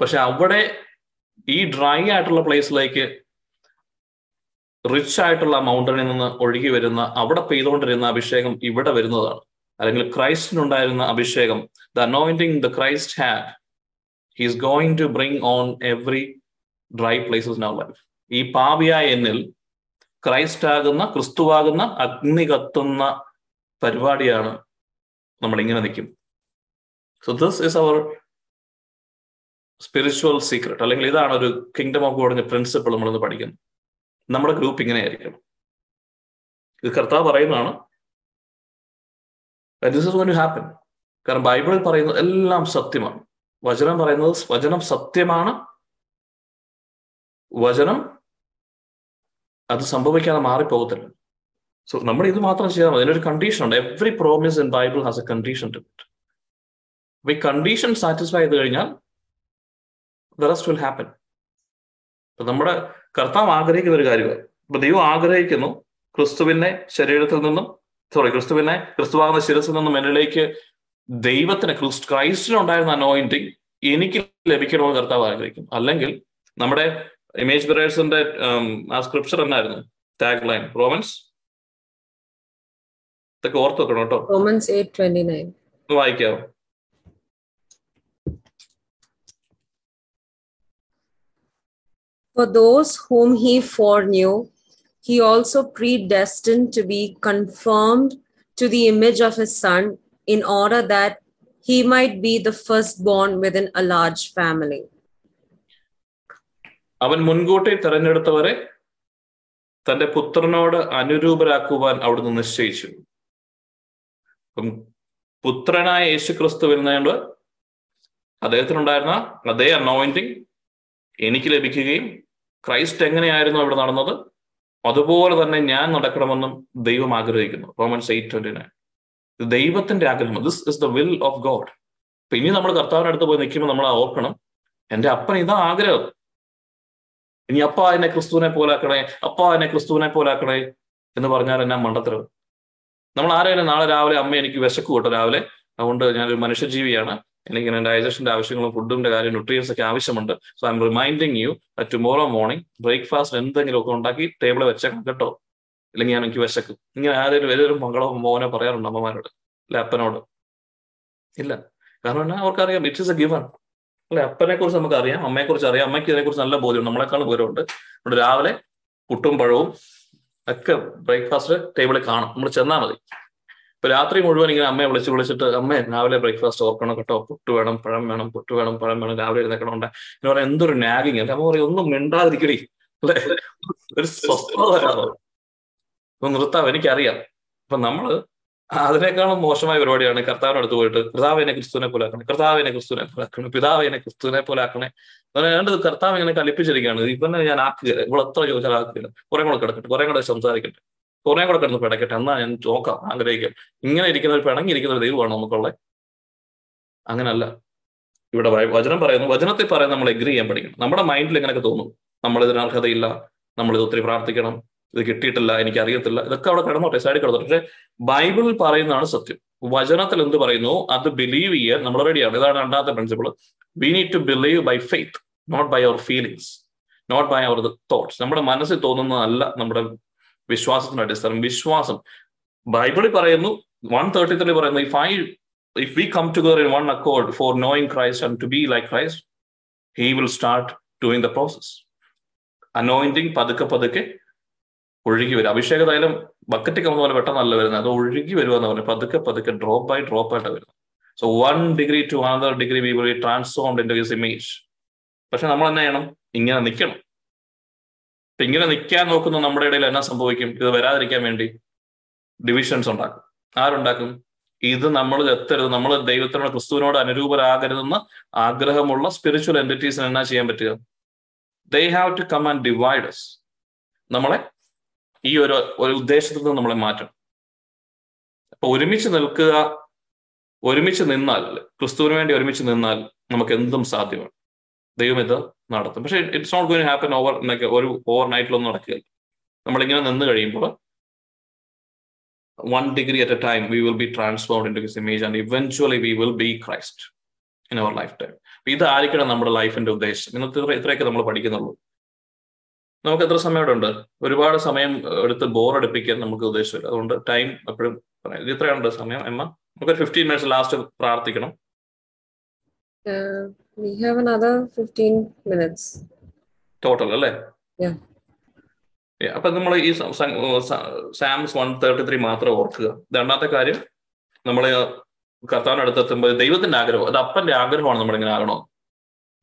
പക്ഷെ അവിടെ ഈ ഡ്രൈ ആയിട്ടുള്ള പ്ലേസിലേക്ക് റിച്ച് ആയിട്ടുള്ള മൗണ്ടനിൽ നിന്ന് ഒഴുകി വരുന്ന അവിടെ പെയ്തുകൊണ്ടിരുന്ന അഭിഷേകം ഇവിടെ വരുന്നതാണ്. അല്ലെങ്കിൽ ക്രൈസ്റ്റിനുണ്ടായിരുന്ന അഭിഷേകം the anointing the Christ had he's going to bring on every dry places now life ഈ പാവിയായ എന്നിൽ ക്രൈസ്റ്റ് ആകുന്ന ക്രിസ്തുവാകുന്ന അഗ്നി കത്തുന്ന പരിപാടിയാണ് നമ്മൾ ഇങ്ങനെ നിൽക്കും. So this is our spiritual secret അല്ലെങ്കിൽ ഇതാണ് ഒരു കിങ്ഡം ഓഫ് ഗോഡിന്റെ പ്രിൻസിപ്പിൾ നമ്മളിന്ന് പഠിക്കുന്നത്. നമ്മുടെ ഗ്രൂപ്പ് ഇങ്ങനെ ആയിരിക്കണം ഇത് കർത്താവ് പറയുന്നതാണ് ടു ഹാപ്പൻ കാരണം ബൈബിളിൽ പറയുന്നത് എല്ലാം സത്യമാണ്. വചനം പറയുന്നത് വചനം സത്യമാണ്. വചനം അത് സംഭവിക്കാതെ മാറിപ്പോകത്തില്ല. സോ നമ്മൾ ഇത് മാത്രം ചെയ്താൽ മതി. അതിനൊരു കണ്ടീഷൻ ഉണ്ട്. Every promise in Bible has a condition to it അപ്പൊ ഈ കണ്ടീഷൻ സാറ്റിസ്ഫൈ ചെയ്ത് കഴിഞ്ഞാൽ ദ റെസ്റ്റ് വിൽ ഹാപ്പൻ അപ്പൊ നമ്മുടെ കർത്താവ് ആഗ്രഹിക്കുന്ന ഒരു കാര്യമാണ്. അപ്പൊ ദൈവം ആഗ്രഹിക്കുന്നു ക്രിസ്തുവിനെ ശരീരത്തിൽ നിന്നും സോറി ക്രിസ്തുവിനെ ക്രിസ്തുവാകുന്ന ശിരസിൽ നിന്നും എന്നിലേക്ക് ദൈവത്തിന് ക്രിസ്റ്റ് ക്രൈസ്റ്റിനുണ്ടായിരുന്ന അനോയിന്റിങ് എനിക്ക് ലഭിക്കണമെന്ന് കർത്താവ് ആഗ്രഹിക്കും അല്ലെങ്കിൽ നമ്മുടെ ഇമേജ് ബ്രേഴ്സിന്റെ ആ സ്ക്രിപ്ചർ എന്നായിരുന്നു? ടാഗ് ലൈൻ റോമൻസ് ഇതൊക്കെ ഓർത്ത് വെക്കണം കേട്ടോ Romans 8:29. വായിക്കാവോ For those whom he foreknew, he also predestined to be conformed to the image of his son, in order that he might be the firstborn within a large family. അവൻ മുൻകൂട്ടി തെരഞ്ഞെടുത്തവരെ തന്റെ പുത്രനോട് അനുരൂപരാക്കുവാൻ അവിടുന്ന് നിശ്ചയിച്ചു അപ്പം പുത്രനായ യേശു ക്രിസ്തു വരുന്നതുകൊണ്ട് അദ്ദേഹത്തിനുണ്ടായിരുന്ന അതേ അനോയിന്റിങ് എനിക്ക് ലഭിക്കുകയും ക്രൈസ്റ്റ് എങ്ങനെയായിരുന്നു അവിടെ നടന്നത്? അതുപോലെ തന്നെ ഞാൻ നടക്കണമെന്നും ദൈവം ആഗ്രഹിക്കുന്നു. റോമൻസ് എയ്റ്റ് ട്വന്റി നയൻ ദൈവത്തിന്റെ ആഗ്രഹം this is the will of God പിന്നെ നമ്മൾ കർത്താവിന്റെ അടുത്ത് പോയി നിൽക്കുമ്പോൾ നമ്മൾ ഓർക്കണം എന്റെ അപ്പൻ ഇതാ ആഗ്രഹം. ഇനി അപ്പ എന്നെ ക്രിസ്തുവിനെ പോലാക്കണേ അപ്പ എന്നെ ക്രിസ്തുവിനെ പോലാക്കണേ എന്ന് പറഞ്ഞാൽ എന്നാ മണ്ടത്തരം നമ്മൾ ആരെങ്കിലും നാളെ രാവിലെ അമ്മ എനിക്ക് വിശക്ക് കൂട്ടോ രാവിലെ. അതുകൊണ്ട് ഞാനൊരു മനുഷ്യജീവിയാണ്. എനിക്ക് എന്റെ ഡൈജഷന്റെ ആവശ്യങ്ങളും ഫുഡിന്റെ കാര്യം ന്യൂട്രിയൻസ് ഒക്കെ ആവശ്യമുണ്ട്. So I reminding you tomorrow morning breakfast എന്തെങ്കിലും ഒക്കെ ഉണ്ടാക്കി ടേബിളിൽ വെച്ചേക്കാം കേട്ടോ. ഇല്ലെങ്കിൽ ഞാൻ എനിക്ക് വിശക്കും. ഇങ്ങനെ ആരെങ്കിലും ഏതൊരു മകളോ മോനോ പറയാറുണ്ട് അമ്മമാരോട്? അല്ലെ അപ്പനോട്? ഇല്ല. കാരണം എന്നാ അവർക്കറിയാം. ഇറ്റ് ഇസ് എ ഗിവൺ അല്ലെ അപ്പനെ കുറിച്ച് നമുക്ക് അറിയാം. അമ്മയെ കുറിച്ച് അറിയാം അമ്മയ്ക്ക് ഇതിനെ കുറിച്ച് നല്ല ബോധ്യം നമ്മളെക്കാളും ബോധ്യമുണ്ട് അതുകൊണ്ട് രാവിലെ പുട്ടും പഴവും ഒക്കെ ബ്രേക്ക്ഫാസ്റ്റ് ടേബിളിൽ കാണും. നമ്മൾ ചെന്നാൽ മതി. ഇപ്പൊ രാത്രി മുഴുവൻ ഇങ്ങനെ അമ്മയെ വിളിച്ച് വിളിച്ചിട്ട് അമ്മ രാവിലെ ബ്രേക്ക്ഫാസ്റ്റ് ഓർക്കണം കേട്ടോ. പുട്ട് വേണം പഴം വേണം പുട്ട് വേണം പഴം വേണം രാവിലെ എഴുന്നേക്കണം ഉണ്ട്. എന്ന് പറയാൻ എന്തൊരു നാഗിങ് അമ്മ പറയും ഒന്നും മിണ്ടാതിരിക്കടി. അല്ലെ? ഒരു സ്വസ്ഥത അപ്പൊ നിർത്താം എനിക്കറിയാം. അപ്പൊ നമ്മൾ അതിനേക്കാളും മോശമായ പരിപാടിയാണ് കർത്താവിന്റെ അടുത്ത് പോയിട്ട് കർത്താവിനെ ക്രിസ്തുവിനെ പോലെ ആക്കണേ കർത്താവിനെ ക്രിസ്തുവിനെ പോലെ ആക്കണേ പിതാവിനെ ക്രിസ്തുവിനെ പോലെ ആക്കണേ. അതുകൊണ്ട് കർത്താവ് ഇങ്ങനെ കലിപ്പിച്ചിരിക്കുകയാണ്. ഇവനെ ഞാൻ ആക്കുക ഇവിടെ എത്ര ചോദിച്ചാൽ ആക്കുകയില്ല. കുറെ കൂടെ കിടക്കട്ടെ കുറെ കൂടെ സംസാരിക്കട്ടെ കുറെ കൂടെ കിടന്ന് പിടക്കട്ടെ എന്നാ ഞാൻ നോക്കാം ആഗ്രഹിക്കാം. ഇങ്ങനെ ഇരിക്കുന്ന ഒരു പിണങ്ങിയിരിക്കുന്ന ഒരു ദൈവമാണ് നമുക്കുള്ളത്? അങ്ങനല്ല. ഇവിടെ വചനം പറയുന്നു വചനത്തിൽ പറയുന്ന നമ്മൾ എഗ്രി ചെയ്യാൻ പഠിക്കണം. നമ്മുടെ മൈൻഡിൽ ഇങ്ങനെയൊക്കെ തോന്നും. നമ്മൾ ഇതിന് അർഹതയില്ല നമ്മൾ ഇത് ഒത്തിരി പ്രാർത്ഥിക്കണം ഇത് കിട്ടിയിട്ടില്ല എനിക്ക് അറിയത്തില്ല ഇതൊക്കെ അവിടെ കിടന്നോട്ടെ സൈഡിൽ കിടന്നോട്ടെ. പക്ഷെ ബൈബിളിൽ പറയുന്നതാണ് സത്യം. വചനത്തിൽ എന്ത് പറയുന്നു? അത് ബിലീവ് ചെയ്യാൻ നമ്മൾ റെഡിയാണ് ഇതാണ് രണ്ടാമത്തെ principle we need to believe by faith not by our feelings not by our thoughts നമ്മുടെ മനസ്സിൽ തോന്നുന്നതല്ല നമ്മുടെ വിശ്വാസത്തിന് അടിസ്ഥാനം. വിശ്വാസം. ബൈബിളിൽ പറയുന്നു വൺ തേർട്ടി ത്രീ പറയുന്നു if I if we come together in one accord for knowing Christ and to be like Christ he will start doing the process anointing പതുക്കെ പതുക്കെ ഒഴുകി വരും. അഭിഷേക തൈലം ബക്കറ്റ് കമ്മുന്ന പോലെ പെട്ടെന്നല്ല വരുന്നത്. അത് ഒഴുകി വരുക എന്ന് പറഞ്ഞു പതുക്കെ പതുക്കെ ഡ്രോപ്പ് ബൈ ഡ്രോപ്പ് ആയിട്ട് വരുന്നത്. So one degree to another degree we will transformed in his image പക്ഷെ നമ്മൾ എന്നാ ചെയ്യണം? ഇങ്ങനെ നിൽക്കണം. അപ്പൊ ഇങ്ങനെ നിൽക്കാൻ നോക്കുന്ന നമ്മുടെ ഇടയിൽ എന്നാ സംഭവിക്കും? ഇത് വരാതിരിക്കാൻ വേണ്ടി ഡിവിഷൻസ് ഉണ്ടാക്കും. ആരുണ്ടാക്കും? ഇത് നമ്മൾ എത്തരുത്. നമ്മൾ ദൈവത്തിനോട് ക്രിസ്തുവിനോട് അനുരൂപരാകരുതെന്ന് ആഗ്രഹമുള്ള സ്പിരിച്വൽ എന്റിറ്റീസിന് എന്നാ ചെയ്യാൻ പറ്റുക? They have to come and divides നമ്മളെ ഈ ഒരു ഒരു ഉദ്ദേശത്തിൽ നിന്ന് നമ്മളെ മാറ്റണം അപ്പൊ ഒരുമിച്ച് നിൽക്കുക ഒരുമിച്ച് നിന്നാൽ ക്രിസ്തുവിന് വേണ്ടി ഒരുമിച്ച് നിന്നാൽ നമുക്ക് എന്തും സാധ്യമാണ്. ദൈവം ഇത് നടത്തും. പക്ഷെ it's not going happen over ഒരു ഓവർ നൈറ്റിലൊന്നും നടക്കുകയില്ല നമ്മളിങ്ങനെ നിന്ന് കഴിയുമ്പോൾ one degree at a time, we will be transformed into his image and eventually we will be Christ in our lifetime. Time ഇതായിരിക്കണം നമ്മുടെ ലൈഫിന്റെ ഉദ്ദേശം. ഇന്നത്തെ ഇത്ര- ഇത്രയൊക്കെ നമ്മൾ പഠിക്കുന്നുള്ളൂ. നമുക്ക് എത്ര സമയം ഇവിടെ ഉണ്ട് ഒരുപാട് സമയം എടുത്ത് ബോറടിപ്പിക്കാൻ നമുക്ക് ഉദ്ദേശമില്ല അതുകൊണ്ട് ടൈം എപ്പോഴും പറയാം. ഇത് ഇത്രയുണ്ട് സമയം. എമ്മ നമുക്ക് ഫിഫ്റ്റീൻ മിനിറ്റ്സ് ലാസ്റ്റ് പ്രാർത്ഥിക്കണം. we have another 15 minutes. Total അല്ലേ? അപ്പൊ നമ്മൾ ഈ സാംസ് വൺ തേർട്ടി ത്രീ മാത്രം ഓർക്കുക. രണ്ടാമത്തെ കാര്യം നമ്മൾ കർത്താവിന് അടുത്തെത്തുമ്പോൾ ദൈവത്തിന്റെ ആഗ്രഹം അത് അപ്പന്റെ ആഗ്രഹമാണ് നമ്മൾ ഇങ്ങനെ ആകണോ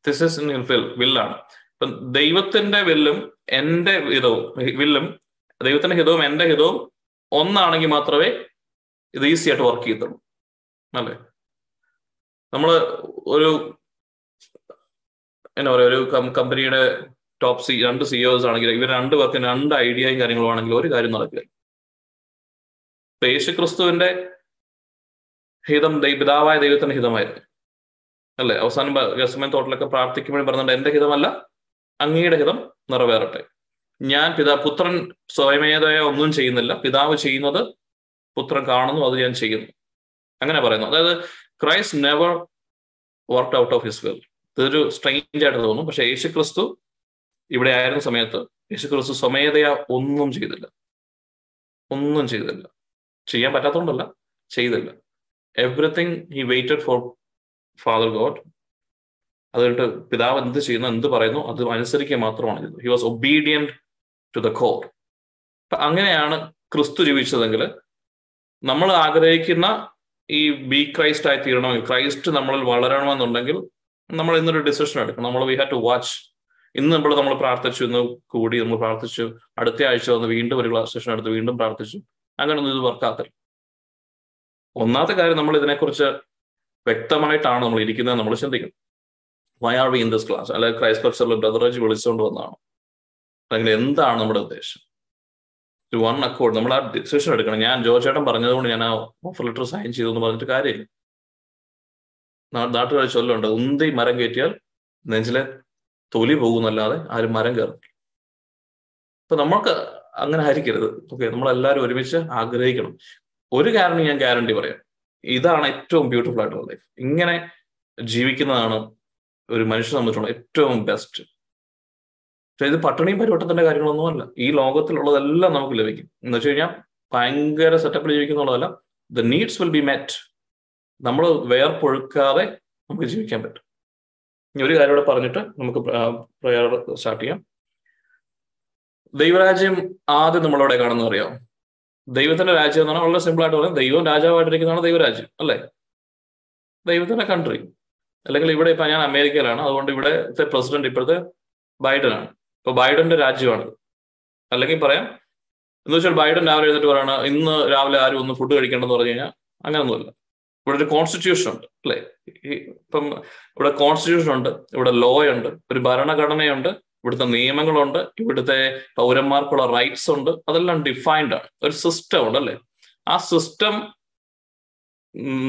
ദിസ് ഇസ് ഇൻ വില്ലാണ് ഇപ്പം ദൈവത്തിന്റെ വില്ലും എന്റെ ഹിതവും വില്ലും ദൈവത്തിന്റെ ഹിതവും എന്റെ ഹിതവും ഒന്നാണെങ്കിൽ മാത്രമേ ഇത് ഈസി ആയിട്ട് വർക്ക് ചെയ്യത്തുള്ളൂ. അല്ലേ? നമ്മൾ ഒരു എന്നാ പറയാ ഒരു കമ്പനിയുടെ ടോപ്പ് സി രണ്ട് സിഇഒസ് ആണെങ്കിൽ ഇവർ രണ്ട് പേർക്ക് രണ്ട് ഐഡിയയും കാര്യങ്ങളും ആണെങ്കിൽ ഒരു കാര്യം നടക്കില്ല. യേശു ക്രിസ്തുവിന്റെ ഹിതം പിതാവായ ദൈവത്തിന്റെ ഹിതമായിരുന്നു. അല്ലെ? അവസാനം ഗസ്മൻ തോട്ടിലൊക്കെ പ്രാർത്ഥിക്കുമ്പോഴും പറഞ്ഞിട്ടുണ്ട് എന്റെ ഹിതമല്ല അങ്ങയുടെ ഹിതം നിറവേറട്ടെ. ഞാൻ പിതാ പുത്രൻ സ്വയമേതയ ഒന്നും ചെയ്യുന്നില്ല. പിതാവ് ചെയ്യുന്നത് പുത്രൻ കാണുന്നു അത് ഞാൻ ചെയ്യുന്നു. അങ്ങനെ പറയുന്നു. അതായത് Christ never work out of his will. ഇതൊരു സ്ട്രെയിഞ്ച് ആയിട്ട് തോന്നും. പക്ഷെ യേശു ക്രിസ്തു ഇവിടെ ആയിരുന്ന സമയത്ത് യേശു ക്രിസ്തു സ്വമേധയാ ഒന്നും ചെയ്തില്ല. ഒന്നും ചെയ്തില്ല. ചെയ്യാൻ പറ്റാത്തതുകൊണ്ടല്ല ചെയ്തില്ല. Everything he waited for Father God അത് കഴിഞ്ഞിട്ട് പിതാവ് എന്ത് ചെയ്യുന്നു എന്ത് പറയുന്നു അത് അനുസരിക്കുക മാത്രമാണ്. ചെയ്തത് he was obedient to the core അപ്പൊ അങ്ങനെയാണ് ക്രിസ്തു ജീവിച്ചതെങ്കിൽ നമ്മൾ ആഗ്രഹിക്കുന്ന ഈ ബി ക്രൈസ്റ്റ് ആയി തീരണമെങ്കിൽ ക്രൈസ്റ്റ് നമ്മളിൽ വളരണമെന്നുണ്ടെങ്കിൽ നമ്മൾ ഇന്നൊരു ഡിസിഷൻ എടുക്കണം. നമ്മൾ വി ഹാവ് ടു വാച്ച് ഇന്ന് നമ്മൾ നമ്മൾ പ്രാർത്ഥിച്ചു ഇന്ന് കൂടി നമ്മൾ പ്രാർത്ഥിച്ചു. അടുത്ത ആഴ്ച വന്ന് വീണ്ടും ഒരു ക്ലാസ് സെഷൻ എടുത്ത് വീണ്ടും പ്രാർത്ഥിച്ചു. അങ്ങനെയൊന്നും ഇത് വർക്കാത്തില്ല. ഒന്നാമത്തെ കാര്യം നമ്മൾ ഇതിനെക്കുറിച്ച് വ്യക്തമായിട്ടാണ് നമ്മൾ ഇരിക്കുന്നത് നമ്മൾ ചിന്തിക്കണം why are we in this class അല്ലെങ്കിൽ ക്രൈസ്റ്റ് കൾച്ചറിൽ ബ്രദറേജ് വിളിച്ചുകൊണ്ട് വന്നതാണ്. അല്ലെങ്കിൽ എന്താണ് നമ്മുടെ ഉദ്ദേശം? വൺ അക്കോർഡ് നമ്മൾ ആ ഡിസിഷൻ എടുക്കണം. ഞാൻ ജോർജേട്ടൻ പറഞ്ഞതുകൊണ്ട് ഞാൻ ആ ഓഫർ ലെറ്റർ സൈൻ ചെയ്തു എന്ന് പറഞ്ഞിട്ട് കാര്യമില്ല. നാട്ടുകാർ ചൊല്ലുണ്ട്. ഉന്തി മരം കയറ്റിയാൽ നെഞ്ചിലെ തൊലി പോകുന്നല്ലാതെ ആരും മരം കയറും അപ്പൊ നമ്മൾക്ക് അങ്ങനെ ആയിരിക്കരുത്. ഓക്കെ നമ്മളെല്ലാവരും ഒരുമിച്ച് ആഗ്രഹിക്കണം. ഒരു കാരണം ഞാൻ ഗ്യാരണ്ടി പറയാം. ഇതാണ് ഏറ്റവും ബ്യൂട്ടിഫുൾ ആയിട്ടുള്ള ലൈഫ് ഇങ്ങനെ ജീവിക്കുന്നതാണ് ഒരു മനുഷ്യനെ സംബന്ധിച്ചുള്ള ഏറ്റവും ബെസ്റ്റ് പക്ഷെ ഇത് പട്ടിണിയും പരിവട്ടത്തിന്റെ കാര്യങ്ങളൊന്നും അല്ല. ഈ ലോകത്തിലുള്ളതെല്ലാം നമുക്ക് ലഭിക്കും. എന്ന് വെച്ച് കഴിഞ്ഞാൽ ഭയങ്കര സെറ്റപ്പിൽ ജീവിക്കുന്നുള്ളതല്ല the needs will be met നമ്മൾ വേർപ്പൊഴുക്കാതെ നമുക്ക് ജീവിക്കാൻ പറ്റും. ഇനി ഒരു കാര്യം കൂടെ പറഞ്ഞിട്ട് നമുക്ക് പ്രയർ സ്റ്റാർട്ട് ചെയ്യാം. ദൈവരാജ്യം ആദ്യം നമ്മളവിടെ കാണുന്ന അറിയാം? ദൈവത്തിന്റെ രാജ്യം എന്ന് പറഞ്ഞാൽ വളരെ സിമ്പിൾ ആയിട്ട് പറയാം ദൈവം രാജാവായിട്ടിരിക്കുന്നതാണ് ദൈവരാജ്യം അല്ലേ? ദൈവത്തിന്റെ കൺട്രി അല്ലെങ്കിൽ ഇവിടെ ഇപ്പൊ ഞാൻ അമേരിക്കയിലാണ്. അതുകൊണ്ട് ഇവിടെ പ്രസിഡന്റ് ഇപ്പോഴത്തെ ബൈഡൻ ആണ് ഇപ്പൊ ബൈഡന്റെ രാജ്യമാണ്. അല്ലെങ്കിൽ പറയാം എന്ന് വെച്ചാൽ ബൈഡൻ രാവിലെ എഴുന്നിട്ട് പറയണ ഇന്ന് രാവിലെ ആരും ഒന്ന് ഫുഡ് കഴിക്കേണ്ടെന്ന് പറഞ്ഞു കഴിഞ്ഞാൽ അങ്ങനെയൊന്നുമില്ല ഇവിടെ ഒരു കോൺസ്റ്റിറ്റ്യൂഷൻ ഉണ്ട് അല്ലേ? ഇപ്പം ഇവിടെ കോൺസ്റ്റിറ്റ്യൂഷൻ ഉണ്ട് ഇവിടെ ലോ ഉണ്ട് ഒരു ഭരണഘടനയുണ്ട് ഇവിടുത്തെ നിയമങ്ങളുണ്ട് ഇവിടുത്തെ പൗരന്മാർക്കുള്ള റൈറ്റ്സ് ഉണ്ട് അതെല്ലാം ഡിഫൈൻഡ് ആണ്. ഒരു സിസ്റ്റം ഉണ്ട് അല്ലേ? ആ സിസ്റ്റം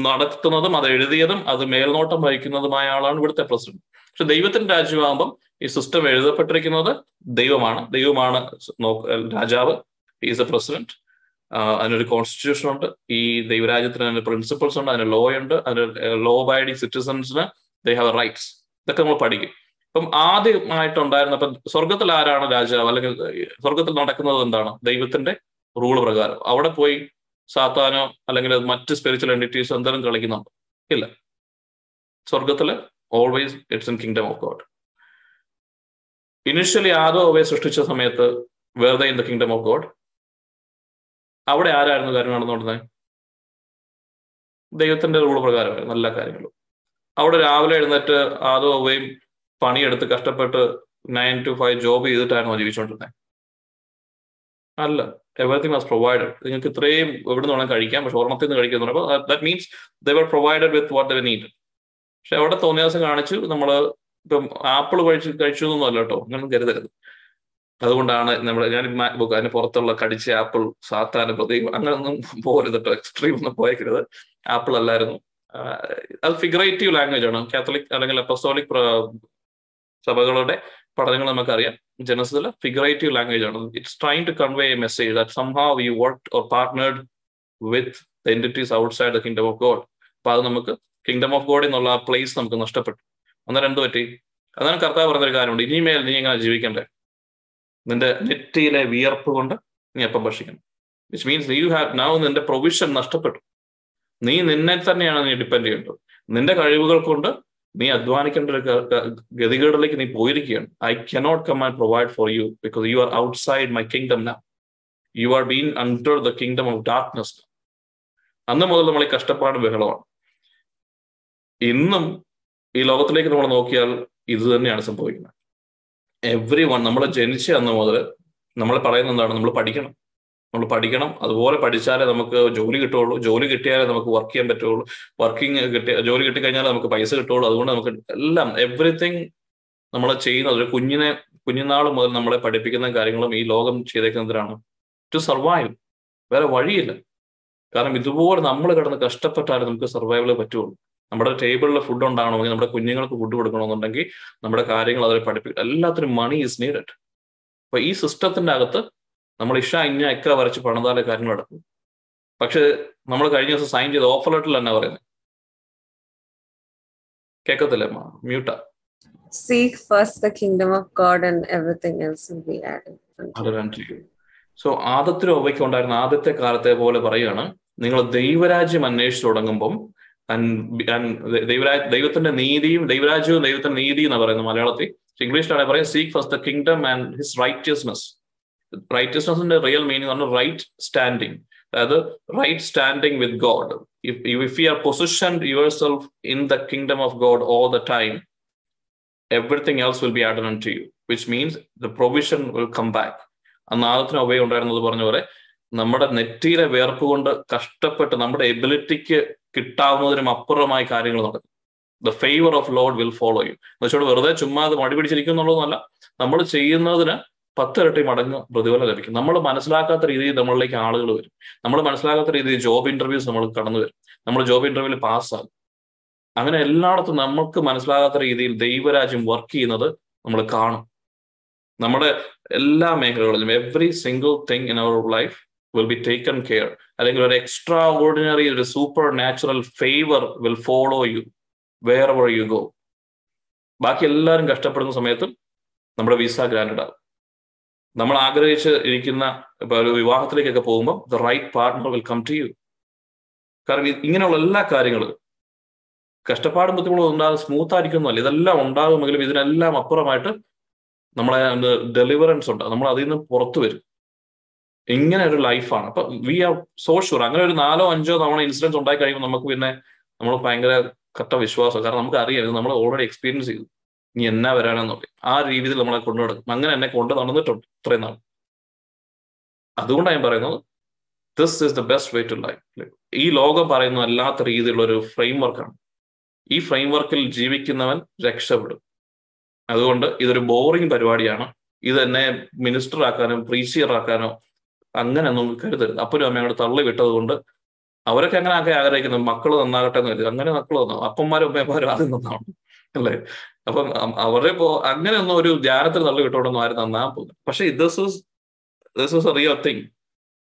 നടത്തുന്നതും അത് എഴുതിയതും അത് മേൽനോട്ടം വഹിക്കുന്നതുമായ ആളാണ് ഇവിടുത്തെ പ്രസിഡന്റ്. പക്ഷെ ദൈവത്തിന്റെ രാജ്യമാകുമ്പം ഈ സിസ്റ്റം എഴുതപ്പെട്ടിരിക്കുന്നത് ദൈവമാണ്. ദൈവമാണ് രാജാവ് ഈസ് എ പ്രസിഡന്റ് അതിനൊരു കോൺസ്റ്റിറ്റ്യൂഷൻ ഉണ്ട്. ഈ ദൈവരാജ്യത്തിന് അതിന് പ്രിൻസിപ്പിൾസ് ഉണ്ട് അതിന് ലോ ഉണ്ട് അതിന് ലോ ബൈഡിങ് സിറ്റിസൺസിന് ദേ ഹാവ് റൈറ്റ്സ് ഇതൊക്കെ നമ്മൾ പഠിക്കും. ഇപ്പം ആദ്യമായിട്ടുണ്ടായിരുന്ന ഇപ്പം സ്വർഗത്തിൽ ആരാണ് രാജാവ്? അല്ലെങ്കിൽ സ്വർഗത്തിൽ നടക്കുന്നത് എന്താണ്? ദൈവത്തിന്റെ റൂൾ പ്രകാരം. അവിടെ പോയി സാത്താനോ അല്ലെങ്കിൽ മറ്റ് സ്പിരിച്വൽ എന്റിറ്റീസ് എന്തെങ്കിലും കളിക്കുന്നുണ്ട്? ഇല്ല. സ്വർഗത്തിൽ always it's in kingdom of God initially ആദോ അവയെ സൃഷ്ടിച്ച സമയത്ത് വെറുതെ in the kingdom of God അവിടെ ആരായിരുന്നു കാര്യം നടന്നുകൊണ്ടിരുന്നത്? ദൈവത്തിന്റെ റൂൾ പ്രകാരമായിരുന്നു എല്ലാ കാര്യങ്ങളും. അവിടെ രാവിലെ എഴുന്നേറ്റ് ആദോ അവയും പണിയെടുത്ത് കഷ്ടപ്പെട്ട് നയൻ ടു ഫൈവ് ജോബ് ചെയ്തിട്ടായിരുന്നു ജീവിച്ചുകൊണ്ടിരുന്നത്. അല്ല എവറിങ് വാസ് പ്രൊവൈഡഡ് നിങ്ങൾക്ക് ഇത്രയും എവിടെ നിന്ന് കഴിക്കാം പക്ഷെ ഓർമ്മത്തിൽ നിന്ന് കഴിക്കുന്നു that means the were provided with what the need പക്ഷെ അവിടെ തോന്നിയ ദിവസം കാണിച്ചു നമ്മൾ ഇപ്പം ആപ്പിൾ കഴിച്ചു കഴിച്ചു എന്നൊന്നും അല്ല കേട്ടോ അങ്ങനൊന്നും കരുതരുത്. അതുകൊണ്ടാണ് നമ്മൾ ഞാൻ മാക്ബുക്ക് അതിന് പുറത്തുള്ള കടിച്ച ആപ്പിൾ സാത്താന പ്രതീകം അങ്ങനൊന്നും പോകരുത് കേട്ടോ എക്സ്ട്രീം ഒന്നും പോയേക്കരുത്. ആപ്പിൾ അല്ലായിരുന്നു. അത് ഫിഗറേറ്റീവ് ലാംഗ്വേജ് ആണ്. കാത്തലിക് അല്ലെങ്കിൽ അപ്പസ്റ്റോളിക് സഭകളുടെ പഠനങ്ങൾ നമുക്കറിയാം. ജനസിൽ ഫിഗറേറ്റീവ് ലാംഗ്വേജ് ആണ്. It's trying to convey a message that some have you work or partnered with the entities outside the kingdom of God അപ്പൊ അത് നമുക്ക് കിങ്ഡം ഓഫ് ഗോഡ് എന്നുള്ള ആ പ്ലേസ് നമുക്ക് നഷ്ടപ്പെട്ടു. അന്നേരം എന്ത് പറ്റി? അതാണ് കർത്താവ് പറഞ്ഞൊരു കാര്യമുണ്ട്. ഇനിമേൽ നീ എങ്ങനെ ജീവിക്കണ്ടേ? നിന്റെ നെറ്റിയിലെ വിയർപ്പ് കൊണ്ട് നീ അപ്പം ഭക്ഷിക്കണം. Which means you have now നിന്റെ പ്രൊവിഷൻ നഷ്ടപ്പെട്ടു. നീ നിന്നെ തന്നെയാണ് നീ ഡിപ്പെൻഡ് ചെയ്യേണ്ടത്. നിന്റെ കഴിവുകൾ കൊണ്ട് നീ അധ്വാനിക്കേണ്ട ഒരു ഗതികേടിലേക്ക് നീ പോയിരിക്കുകയാണ്. I cannot come and provide for you because you are outside my kingdom now you are been under the kingdom of darkness അന്ന് മുതൽ നമ്മൾ ഈ കഷ്ടപ്പാട് ബഹളമാണ്. ഇന്നും ഈ ലോകത്തിലേക്ക് നമ്മൾ നോക്കിയാൽ ഇത് തന്നെയാണ് സംഭവിക്കുന്നത്. എവ്രി വൺ നമ്മൾ ജനിച്ച അന്ന് മുതൽ നമ്മൾ പറയുന്ന എന്താണ്? നമ്മൾ പഠിക്കണം. നമ്മൾ പഠിക്കണം. അതുപോലെ പഠിച്ചാലേ നമുക്ക് ജോലി കിട്ടുള്ളൂ ജോലി കിട്ടിയാലേ നമുക്ക് വർക്ക് ചെയ്യാൻ പറ്റുള്ളൂ വർക്കിംഗ് കിട്ടി ജോലി കിട്ടിക്കഴിഞ്ഞാൽ നമുക്ക് പൈസ കിട്ടുള്ളൂ അതുകൊണ്ട് നമുക്ക് എല്ലാം എവറിത്തിങ് നമ്മൾ ചെയ്യുന്നത് ഒരു കുഞ്ഞിനെ കുഞ്ഞുനാൾ മുതൽ നമ്മളെ പഠിപ്പിക്കുന്ന കാര്യങ്ങളും ഈ ലോകം ചെയ്തേക്കുന്നതിനാണ്. ടു സർവൈവ് വേറെ വഴിയില്ല. കാരണം ഇതുപോലെ നമ്മൾ കിടന്ന് കഷ്ടപ്പെട്ടാലേ നമുക്ക് സർവൈവൽ പറ്റുള്ളൂ നമ്മുടെ ടേബിളിൽ ഫുഡ് ഉണ്ടാകണമെങ്കിൽ നമ്മുടെ കുഞ്ഞുങ്ങൾക്ക് ഫുഡ് കൊടുക്കണമെന്നുണ്ടെങ്കിൽ നമ്മുടെ കാര്യങ്ങൾ അവരെ പഠിപ്പിക്കും. എല്ലാത്തിനും മണി ഈസ് നീഡഡ് അപ്പൊ ഈ സിസ്റ്റത്തിന്റെ അകത്ത് നമ്മൾ ഇഷ ഇന്ന എക്ക വരച്ച് പണിതാലെ കാര്യങ്ങൾ നടക്കും. പക്ഷെ നമ്മൾ കഴിഞ്ഞ ദിവസം സൈൻ ചെയ്ത ഓഫർ ലെറ്ററിൽ എന്നാ പറയുന്നത് കേക്കത്തില്ല മ്യൂട്ടാ Seek first the kingdom of God, and everything else will be added. So ആദത്തിന് ഒവയ്ക്ക് ഉണ്ടായിരുന്ന ആദ്യത്തെ കാലത്തെ പോലെ പറയുകയാണ്. നിങ്ങൾ ദൈവരാജ്യം അന്വേഷിച്ചു തുടങ്ങുമ്പം ദൈവരാജ് ദൈവത്തിന്റെ നീതിയും ദൈവരാജ്യവും ദൈവത്തിന്റെ നീതി എന്ന് പറയുന്നത് മലയാളത്തിൽ. ഇംഗ്ലീഷിലാണ് പറയുക seek first the kingdom and his righteousness റൈറ്റിയസ്നെസിന്റെ real meaning പറഞ്ഞാൽ റൈറ്റ് സ്റ്റാൻഡിങ് അതായത് right standing with God if you are position yourself in the kingdom of God all the time everything else will be added to you which means the provision will come back ആ നാളത്തിന് ഒവേ ഉണ്ടായിരുന്നത് പറഞ്ഞ പോലെ നമ്മുടെ നെറ്റിയിലെ വേർപ്പ് കൊണ്ട് കഷ്ടപ്പെട്ട് നമ്മുടെ എബിലിറ്റിക്ക് കിട്ടാവുന്നതിനും അപ്പുറമായി കാര്യങ്ങൾ നടക്കും. The favour of Lord will follow you എന്നുവെച്ചോട് വെറുതെ ചുമ്മാ അത് മടി പിടിച്ചിരിക്കും എന്നുള്ളതൊന്നല്ല നമ്മൾ ചെയ്യുന്നതിന് പത്തിരട്ടി മടങ്ങ് പ്രതിഫലം ലഭിക്കും. നമ്മൾ മനസ്സിലാക്കാത്ത രീതിയിൽ നമ്മളിലേക്ക് ആളുകൾ വരും. നമ്മൾ മനസ്സിലാക്കാത്ത രീതിയിൽ ജോബ് ഇന്റർവ്യൂസ് നമ്മൾ കടന്നു വരും. നമ്മൾ ജോബ് ഇന്റർവ്യൂവിൽ പാസ്സാകും അങ്ങനെ എല്ലായിടത്തും നമുക്ക് മനസ്സിലാകാത്ത രീതിയിൽ ദൈവരാജ്യം വർക്ക് ചെയ്യുന്നത് നമ്മൾ കാണും. നമ്മുടെ എല്ലാ മേഖലകളിലും every single thing in our life will be taken care അല്ലെങ്കിൽ ഒരു എക്സ്ട്രാ ഓർഡിനറി ഒരു supernatural favour will follow you wherever you go ബാക്കി എല്ലാവരും കഷ്ടപ്പെടുന്ന സമയത്തും നമ്മുടെ വിസ ഗ്രാൻഡ് ആകും. നമ്മൾ ആഗ്രഹിച്ച് ഇരിക്കുന്ന ഇപ്പൊ ഒരു വിവാഹത്തിലേക്കൊക്കെ പോകുമ്പോൾ the right partner will come to you കാരണം ഇങ്ങനെയുള്ള എല്ലാ കാര്യങ്ങളും കഷ്ടപ്പാടും ബുദ്ധിമുട്ടും ഉണ്ടാകും സ്മൂത്ത് ആയിരിക്കുന്നല്ല ഇതെല്ലാം ഉണ്ടാകുമെങ്കിലും ഇതിനെല്ലാം അപ്പുറമായിട്ട് നമ്മളെ ഡെലിവറൻസ് ഉണ്ട്. നമ്മൾ അതിൽ നിന്ന് പുറത്തു വരും. ഇങ്ങനെ ഒരു ലൈഫാണ് അപ്പൊ വി ആർ സോ ഷുവർ അങ്ങനെ ഒരു നാലോ അഞ്ചോ തവണ ഇൻസിഡൻസ് ഉണ്ടായി കഴിയുമ്പോൾ നമുക്ക് പിന്നെ നമ്മൾ ഭയങ്കര കട്ട വിശ്വാസം. കാരണം നമുക്ക് അറിയാം ഇത് നമ്മൾ ഓൾറെഡി എക്സ്പീരിയൻസ് ചെയ്തു. ഇനി എന്നാ വരാനെന്നൊക്കെ ആ രീതിയിൽ നമ്മളെ കൊണ്ടു നടക്കും. അങ്ങനെ എന്നെ കൊണ്ട് നടന്നിട്ടുണ്ട് ഇത്രയും നാൾ. അതുകൊണ്ടാണ് ഞാൻ പറയുന്നത് this is the best way to life ഈ ലോകം പറയുന്ന അല്ലാത്ത രീതിയിലുള്ള ഒരു ഫ്രെയിം വർക്കാണ് ഈ ഫ്രെയിം വർക്കിൽ ജീവിക്കുന്നവൻ രക്ഷപ്പെടും. അതുകൊണ്ട് ഇതൊരു ബോറിംഗ് പരിപാടിയാണ്. ഇത് എന്നെ മിനിസ്റ്റർ ആക്കാനോ പ്രീസിയർ ആക്കാനോ അങ്ങനെ ഒന്നും കരുതരുത്. അപ്പനും കൂടെ തള്ളി വിട്ടത് കൊണ്ട് അവരൊക്കെ അങ്ങനെ ആകെ ആഗ്രഹിക്കുന്നത് മക്കൾ നന്നാകട്ടെ എന്ന് കരുതി. അങ്ങനെ മക്കൾ നന്നാവും അപ്പന്മാരും അമ്മമാരും ആദ്യം അല്ലേ? അപ്പം അവരുടെ ഇപ്പോ അങ്ങനെ ഒന്നും ഒരു ധ്യാനത്തിൽ തള്ളി വിട്ടോടൊന്നും ആരും നന്നാ പോകുന്നത് പക്ഷെ this is this is a real thing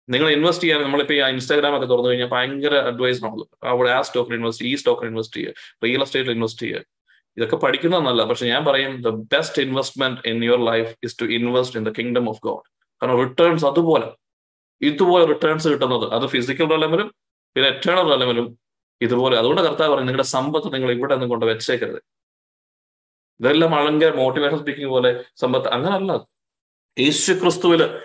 നിങ്ങൾ ഇൻവെസ്റ്റ് ചെയ്യാൻ നമ്മളിപ്പോ ഈ ഇൻസ്റ്റാഗ്രാം ഒക്കെ തുറന്നു കഴിഞ്ഞാൽ ഭയങ്കര അഡ്വൈസ് ആണല്ലോ അവിടെ ആ സ്റ്റോക്കിൽ ഇൻവെസ്റ്റ് ഈ സ്റ്റോക്കിൽ ഇൻവെസ്റ്റ് ചെയ്യുക റിയൽ എസ്റ്റേറ്റിൽ ഇൻവെസ്റ്റ് ചെയ്യുക. ഇതൊക്കെ പഠിക്കുന്നതെന്നല്ല പക്ഷെ ഞാൻ പറയും the best investment in your life is to invest in the kingdom of God കാരണം റിട്ടേൺസ് അതുപോലെ. ഇതുപോലെ റിട്ടേൺസ് കിട്ടുന്നത്. അത് ഫിസിക്കൽ റെലമിലും പിന്നെ എറ്റേണൽ റെലമിലും ഇതുപോലെ. അതുകൊണ്ട് കർത്താവ് പറയും നിങ്ങളുടെ സമ്പത്ത് നിങ്ങൾ ഇവിടെ നിന്ന് കൊണ്ട് വെച്ചേക്കരുത്. ഇതെല്ലാം ഭയങ്കര മോട്ടിവേഷൻ സ്പീക്കിംഗ് പോലെ സമ്പത്ത് അങ്ങനല്ല. യേശു ക്രിസ്തുവിൽ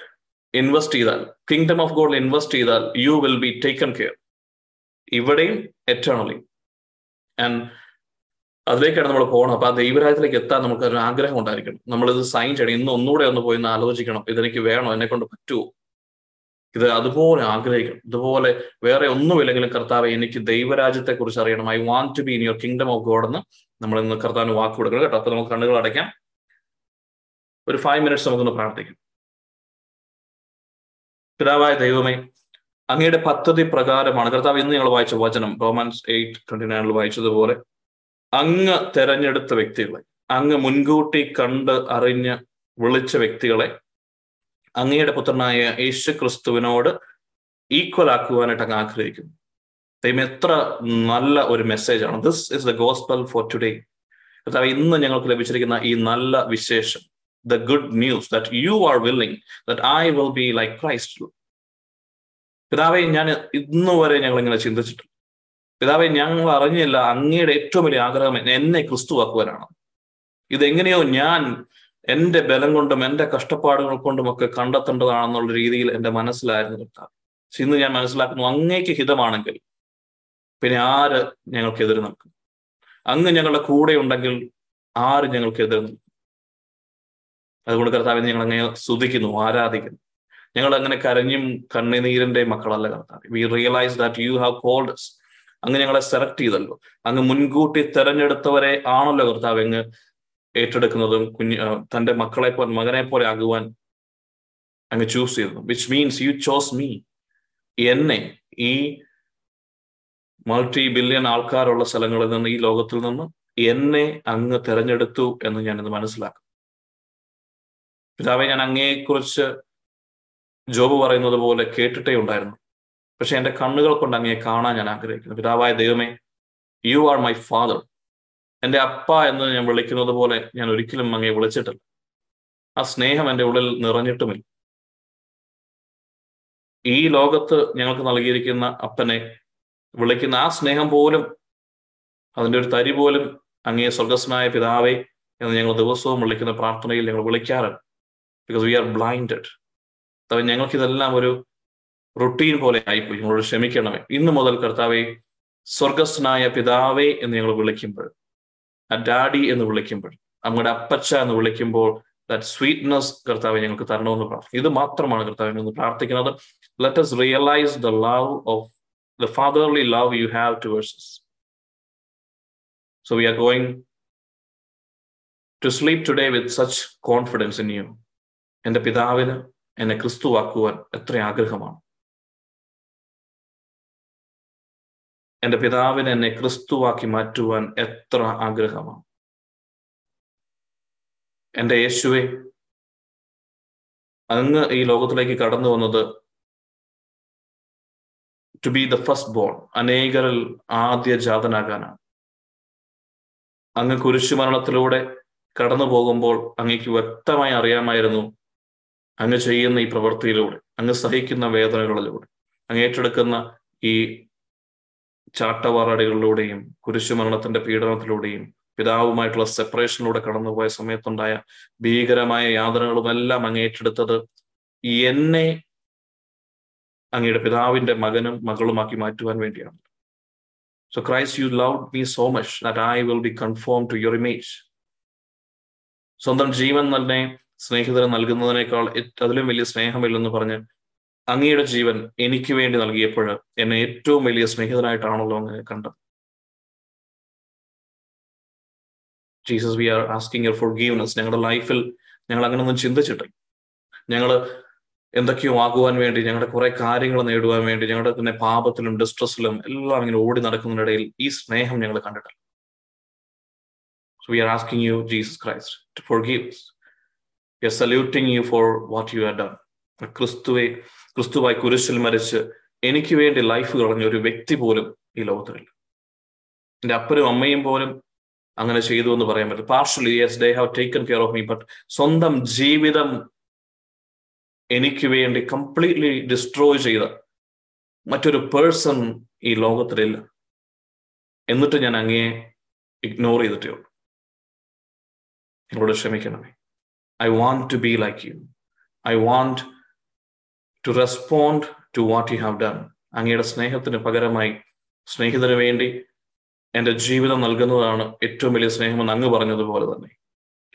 ഇൻവെസ്റ്റ് ചെയ്താൽ കിങ്ഡം ഓഫ് ഗോഡിൽ ഇൻവെസ്റ്റ് ചെയ്താൽ you will be taken care ഇവിടെയും എറ്റേണലി ആൻഡ് അതിലേക്കാണ് നമ്മൾ പോകണം അപ്പൊ ആ ദൈവരാജ്യത്തിലേക്ക് എത്താൻ നമുക്ക് ഒരു ആഗ്രഹം ഉണ്ടായിരിക്കണം. നമ്മളിത് സൈൻ ചെയ്യണം. ഇന്ന് ഒന്നുകൂടെ ഒന്ന് പോയി ഒന്ന് ആലോചിക്കണം. ഇതെനിക്ക് വേണോ? എന്നെ കൊണ്ട് പറ്റുമോ ഇത് അതുപോലെ ആഗ്രഹിക്കണം. ഇതുപോലെ വേറെ ഒന്നുമില്ലെങ്കിലും കർത്താവ് എനിക്ക് ദൈവരാജ്യത്തെ കുറിച്ച് അറിയണം. I want to be in your kingdom of God എന്ന് നമ്മൾ ഇന്ന് കർത്താവിന് വാക്ക് കൊടുക്കണം കേട്ടോ. അപ്പൊ നമുക്ക് കണ്ണുകൾ അടയ്ക്കാം. ഒരു ഫൈവ് മിനിറ്റ്സ് നമുക്കൊന്ന് പ്രാർത്ഥിക്കാം. പിതാവായ ദൈവമേ അങ്ങയുടെ പദ്ധതി പ്രകാരമാണ്. കർത്താവ് ഇന്ന് ഞങ്ങൾ വായിച്ച വചനം. റോമാൻസ് എയ്റ്റ് ട്വന്റി നയനിൽ വായിച്ചതുപോലെ അങ്ങ് തെരഞ്ഞെടുത്ത വ്യക്തികളെ അങ്ങ് മുൻകൂട്ടി കണ്ട് അറിഞ്ഞ് വിളിച്ച വ്യക്തികളെ അങ്ങയുടെ പുത്രനായ യേശു ക്രിസ്തുവിനോട് ഈക്വൽ ആക്കുവാനായിട്ട് അങ്ങ് ആഗ്രഹിക്കുന്നു. ദൈവം എത്ര നല്ല ഒരു ആണ്. This is the gospel for today കർത്താവ് ഇന്ന് ഞങ്ങൾക്ക് ലഭിച്ചിരിക്കുന്ന ഈ നല്ല വിശേഷം the good news that you are willing that I will be like Christ പിതാവെ ഞാൻ ഇന്ന് വരെ ഞങ്ങൾ ഇങ്ങനെ ചിന്തിച്ചിട്ടില്ല. പിതാവെ ഞങ്ങൾ അറിഞ്ഞില്ല അങ്ങയുടെ ഏറ്റവും വലിയ ആഗ്രഹം എന്നെ ക്രിസ്തുവാക്കുവാനാണ് ഇതെങ്ങനെയോ ഞാൻ എന്റെ ബലം കൊണ്ടും എന്റെ കഷ്ടപ്പാടുകൾ കൊണ്ടും ഒക്കെ കണ്ടെത്തേണ്ടതാണെന്നുള്ള രീതിയിൽ എന്റെ മനസ്സിലായിരുന്നു കർത്താവ്. പക്ഷെ ഇന്ന് ഞാൻ മനസ്സിലാക്കുന്നു അങ്ങേക്ക് ഹിതമാണെങ്കിൽ പിന്നെ ആര് ഞങ്ങൾക്കെതിരെ നിൽക്കും? അങ്ങ് ഞങ്ങളുടെ കൂടെ ഉണ്ടെങ്കിൽ ആര് ഞങ്ങൾക്കെതിരെ നിൽക്കും? അതുകൊണ്ട് കർത്താവ് ഞങ്ങൾ അങ്ങനെ സ്തുതിക്കുന്നു ആരാധിക്കുന്നു. ഞങ്ങൾ അങ്ങനെ കരഞ്ഞും കണ്ണുനീരിന്റെ മക്കളല്ല കർത്താവ്. We realise that you have called അങ്ങ് ഞങ്ങളെ സെലക്ട് ചെയ്തല്ലോ. അങ്ങ് മുൻകൂട്ടി തെരഞ്ഞെടുത്തവരെ ആണല്ലോ കർത്താവ്. അങ്ങ് ഏറ്റെടുക്കുന്നതും കുഞ്ഞ് തന്റെ മക്കളെ പോലെ മകനെ പോലെ ആകുവാൻ അങ്ങ് ചൂസ് ചെയ്തു which means you chose me എന്നെ ഈ മൾട്ടി ബില്യൺ ആൾക്കാരുള്ള സ്ഥലങ്ങളിൽ നിന്ന് ഈ ലോകത്തിൽ നിന്ന് എന്നെ അങ്ങ് തെരഞ്ഞെടുത്തു എന്ന് ഞാനിത് മനസ്സിലാക്കും പിതാവെ ഞാൻ അങ്ങയെക്കുറിച്ച് ജോബ് പറയുന്നത് പോലെ കേട്ടിട്ടേ ഉണ്ടായിരുന്നു. പക്ഷെ എന്റെ കണ്ണുകൾ കൊണ്ട് അങ്ങയെ കാണാൻ ഞാൻ ആഗ്രഹിക്കുന്നു. പിതാവായ ദൈവമേ യു ആർ മൈ ഫാദർ എന്റെ അപ്പ എന്ന് ഞാൻ വിളിക്കുന്നത് പോലെ ഞാൻ ഒരിക്കലും അങ്ങയെ വിളിച്ചിട്ടില്ല. ആ സ്നേഹം എന്റെ ഉള്ളിൽ നിറഞ്ഞിട്ടുമില്ല. ഈ ലോകത്ത് ഞങ്ങൾക്ക് നൽകിയിരിക്കുന്ന അപ്പനെ വിളിക്കുന്ന ആ സ്നേഹം പോലും അതിന്റെ ഒരു തരി പോലും അങ്ങേ സ്വർഗസ്നായ പിതാവേ എന്ന് ഞങ്ങൾ ദിവസവും വിളിക്കുന്ന പ്രാർത്ഥനയിൽ ഞങ്ങൾ വിളിക്കാറുണ്ട്. ബിക്കോസ് വി ആർ ബ്ലൈൻഡഡ് ഞങ്ങൾക്ക് ഇതെല്ലാം ഒരു റുട്ടീൻ പോലെ ആയിപ്പോയി. ഞങ്ങളോട് ക്ഷമിക്കണമേ. ഇന്ന് മുതൽ കർത്താവെ സ്വർഗസ്നായ പിതാവേ എന്ന് ഞങ്ങൾ വിളിക്കുമ്പോൾ ആ ഡാഡി എന്ന് വിളിക്കുമ്പോൾ നമ്മുടെ അപ്പച്ച എന്ന് വിളിക്കുമ്പോൾ ദാറ്റ് സ്വീറ്റ്നെസ് കർത്താവെ ഞങ്ങൾക്ക് തരണമെന്ന് പ്രാർത്ഥിക്കും ഇത് മാത്രമാണ് കർത്താവിനെ ഒന്ന് പ്രാർത്ഥിക്കുന്നത്. Let us realise the love of the fatherly love you have towards us. So we are going to sleep today with such confidence in you. എന്റെ പിതാവിന് എന്നെ ക്രിസ്തുവാക്കുവാൻ എത്ര ആഗ്രഹമാണ്. എന്റെ പിതാവിന് എന്നെ ക്രിസ്തുവാക്കി മാറ്റുവാൻ എത്ര ആഗ്രഹമാണ്. എന്റെ യേശുവെ അങ്ങ് ഈ ലോകത്തിലേക്ക് കടന്നു വന്നത് to be the first born അനേകരിൽ ആദ്യ ജാതനാകാനാണ്. അങ്ങ് കുരിശുമരണത്തിലൂടെ കടന്നു പോകുമ്പോൾ അങ്ങേക്ക് വ്യക്തമായി അറിയാമായിരുന്നു അങ്ങ് ചെയ്യുന്ന ഈ പ്രവൃത്തിയിലൂടെ അങ്ങ് സഹിക്കുന്ന വേദനകളിലൂടെ അങ്ങ് ഏറ്റെടുക്കുന്ന ഈ ചാട്ടവാറടികളിലൂടെയും കുരിശുമരണത്തിന്റെ പീഡനത്തിലൂടെയും പിതാവുമായിട്ടുള്ള സെപ്പറേഷനിലൂടെ കടന്നുപോയ സമയത്തുണ്ടായ ഭീകരമായ യാതനകളും എല്ലാം അങ്ങേറ്റെടുത്തത് എന്നെ അങ്ങയുടെ പിതാവിന്റെ മകനും മകളുമാക്കി മാറ്റുവാൻ വേണ്ടിയാണ്. So Christ you love me so much that I will be conform to your image സ്വന്തം ജീവൻ തന്നെ സ്നേഹിതരെ നൽകുന്നതിനേക്കാൾ അതിലും വലിയ സ്നേഹമില്ലെന്ന് പറഞ്ഞ് അങ്ങയുടെ ജീവൻ എനിക്ക് വേണ്ടി നൽകിയപ്പോൾ എന്നെ ഏറ്റവും വലിയ സ്നേഹിതനായിട്ടാണല്ലോ അങ്ങനെ കണ്ടത്. Jesus we are asking your forgiveness ഞങ്ങളുടെ ലൈഫിൽ ഞങ്ങൾ അങ്ങനെയൊന്നും ചിന്തിച്ചിട്ടില്ല. ഞങ്ങൾ എന്തൊക്കെയോ ആകുവാൻ വേണ്ടി ഞങ്ങളുടെ കുറെ കാര്യങ്ങൾ നേടുവാൻ വേണ്ടി ഞങ്ങളുടെ തന്നെ പാപത്തിലും ഡിസ്ട്രസ്സിലും എല്ലാം ഇങ്ങനെ ഓടി നടക്കുന്നതിനിടയിൽ ഈ സ്നേഹം ഞങ്ങൾ കണ്ടിട്ടില്ല. We are asking you Jesus Christ forgiveness saluting you for what you are done ക്രിസ്തുവെ ക്രിസ്തുവായി കുരിശിൽ മരിച്ച് എനിക്ക് വേണ്ടി ലൈഫ് കളഞ്ഞ ഒരു വ്യക്തി പോലും ഈ ലോകത്തിലില്ല. എന്റെ അപ്പനും അമ്മയും പോലും അങ്ങനെ ചെയ്തു എന്ന് പറയാൻ പറ്റും partially yes they have taken care of me but സ്വന്തം ജീവിതം എനിക്ക് വേണ്ടി കംപ്ലീറ്റ്ലി ഡിസ്ട്രോയ് ചെയ്ത മറ്റൊരു പേഴ്സൺ ഈ ലോകത്തിലില്ല. എന്നിട്ട് ഞാൻ അങ്ങേ ഇഗ്നോർ ചെയ്തിട്ടേ ഉള്ളൂ. നിങ്ങളോട് ക്ഷമിക്കണമേ. I want to be like you I want to respond to what you have done അങ്ങയുടെ സ്നേഹത്തിന് പകരമായി സ്നേഹിതന് വേണ്ടി എന്റെ ജീവിതം നൽകുന്നതാണ് ഏറ്റവും വലിയ സ്നേഹമെന്ന് അങ്ങ് പറഞ്ഞതുപോലെ തന്നെ.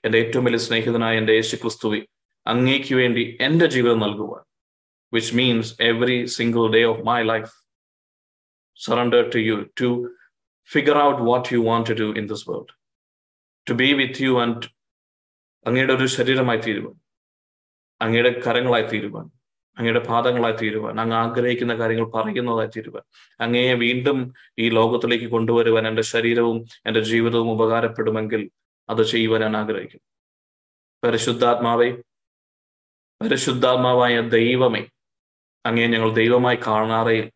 എന്റെ ഏറ്റവും വലിയ സ്നേഹിതനായ എന്റെ യേശു ക്രിസ്തുവി അങ്ങേക്ക് വേണ്ടി എന്റെ ജീവിതം നൽകുവാൻ which means every single day of my life surrender to you to figure out what you want to do in this world to be with you and അങ്ങയുടെ ഒരു ശരീരമായി തീരുവാൻ അങ്ങയുടെ കരങ്ങളായി തീരുവാൻ അങ്ങയുടെ പാദങ്ങളായി തീരുവാൻ അങ്ങ് ആഗ്രഹിക്കുന്ന കാര്യങ്ങൾ പറയുന്നതായി തീരുവാൻ. അങ്ങയെ വീണ്ടും ഈ ലോകത്തിലേക്ക് കൊണ്ടുവരുവാൻ എന്റെ ശരീരവും എന്റെ ജീവിതവും ഉപകാരപ്പെടുമെങ്കിൽ അത് ചെയ്യുവാൻ ഞാൻ ആഗ്രഹിക്കുന്നു. പരിശുദ്ധാത്മാവെ പരിശുദ്ധാത്മാവായ ദൈവമേ അങ്ങയെ ഞങ്ങൾ ദൈവമായി കാണാറേ.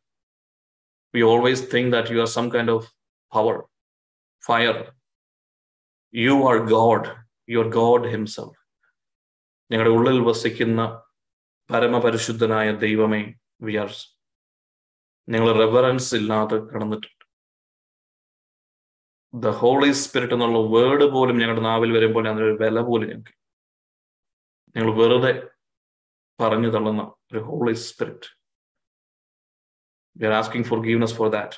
We always think that you are some kind of power fire you are God you are God himself ഞങ്ങളുടെ ഉള്ളിൽ വസിക്കുന്ന പരമപരിശുദ്ധനായ ദൈവമേ വി ആർ ഞങ്ങൾ റെവറൻസ് ഇല്ലാതെ കടന്നിട്ടുണ്ട്. ദ ഹോളി സ്പിരിറ്റ് എന്നുള്ള വേർഡ് പോലും ഞങ്ങളുടെ നാവിൽ വരുമ്പോൾ അതിനൊരു വില പോലും ഞങ്ങൾക്ക് ഞങ്ങൾ വെറുതെ പറഞ്ഞു തള്ളുന്ന ഒരു Holy Spirit we are asking forgiveness for that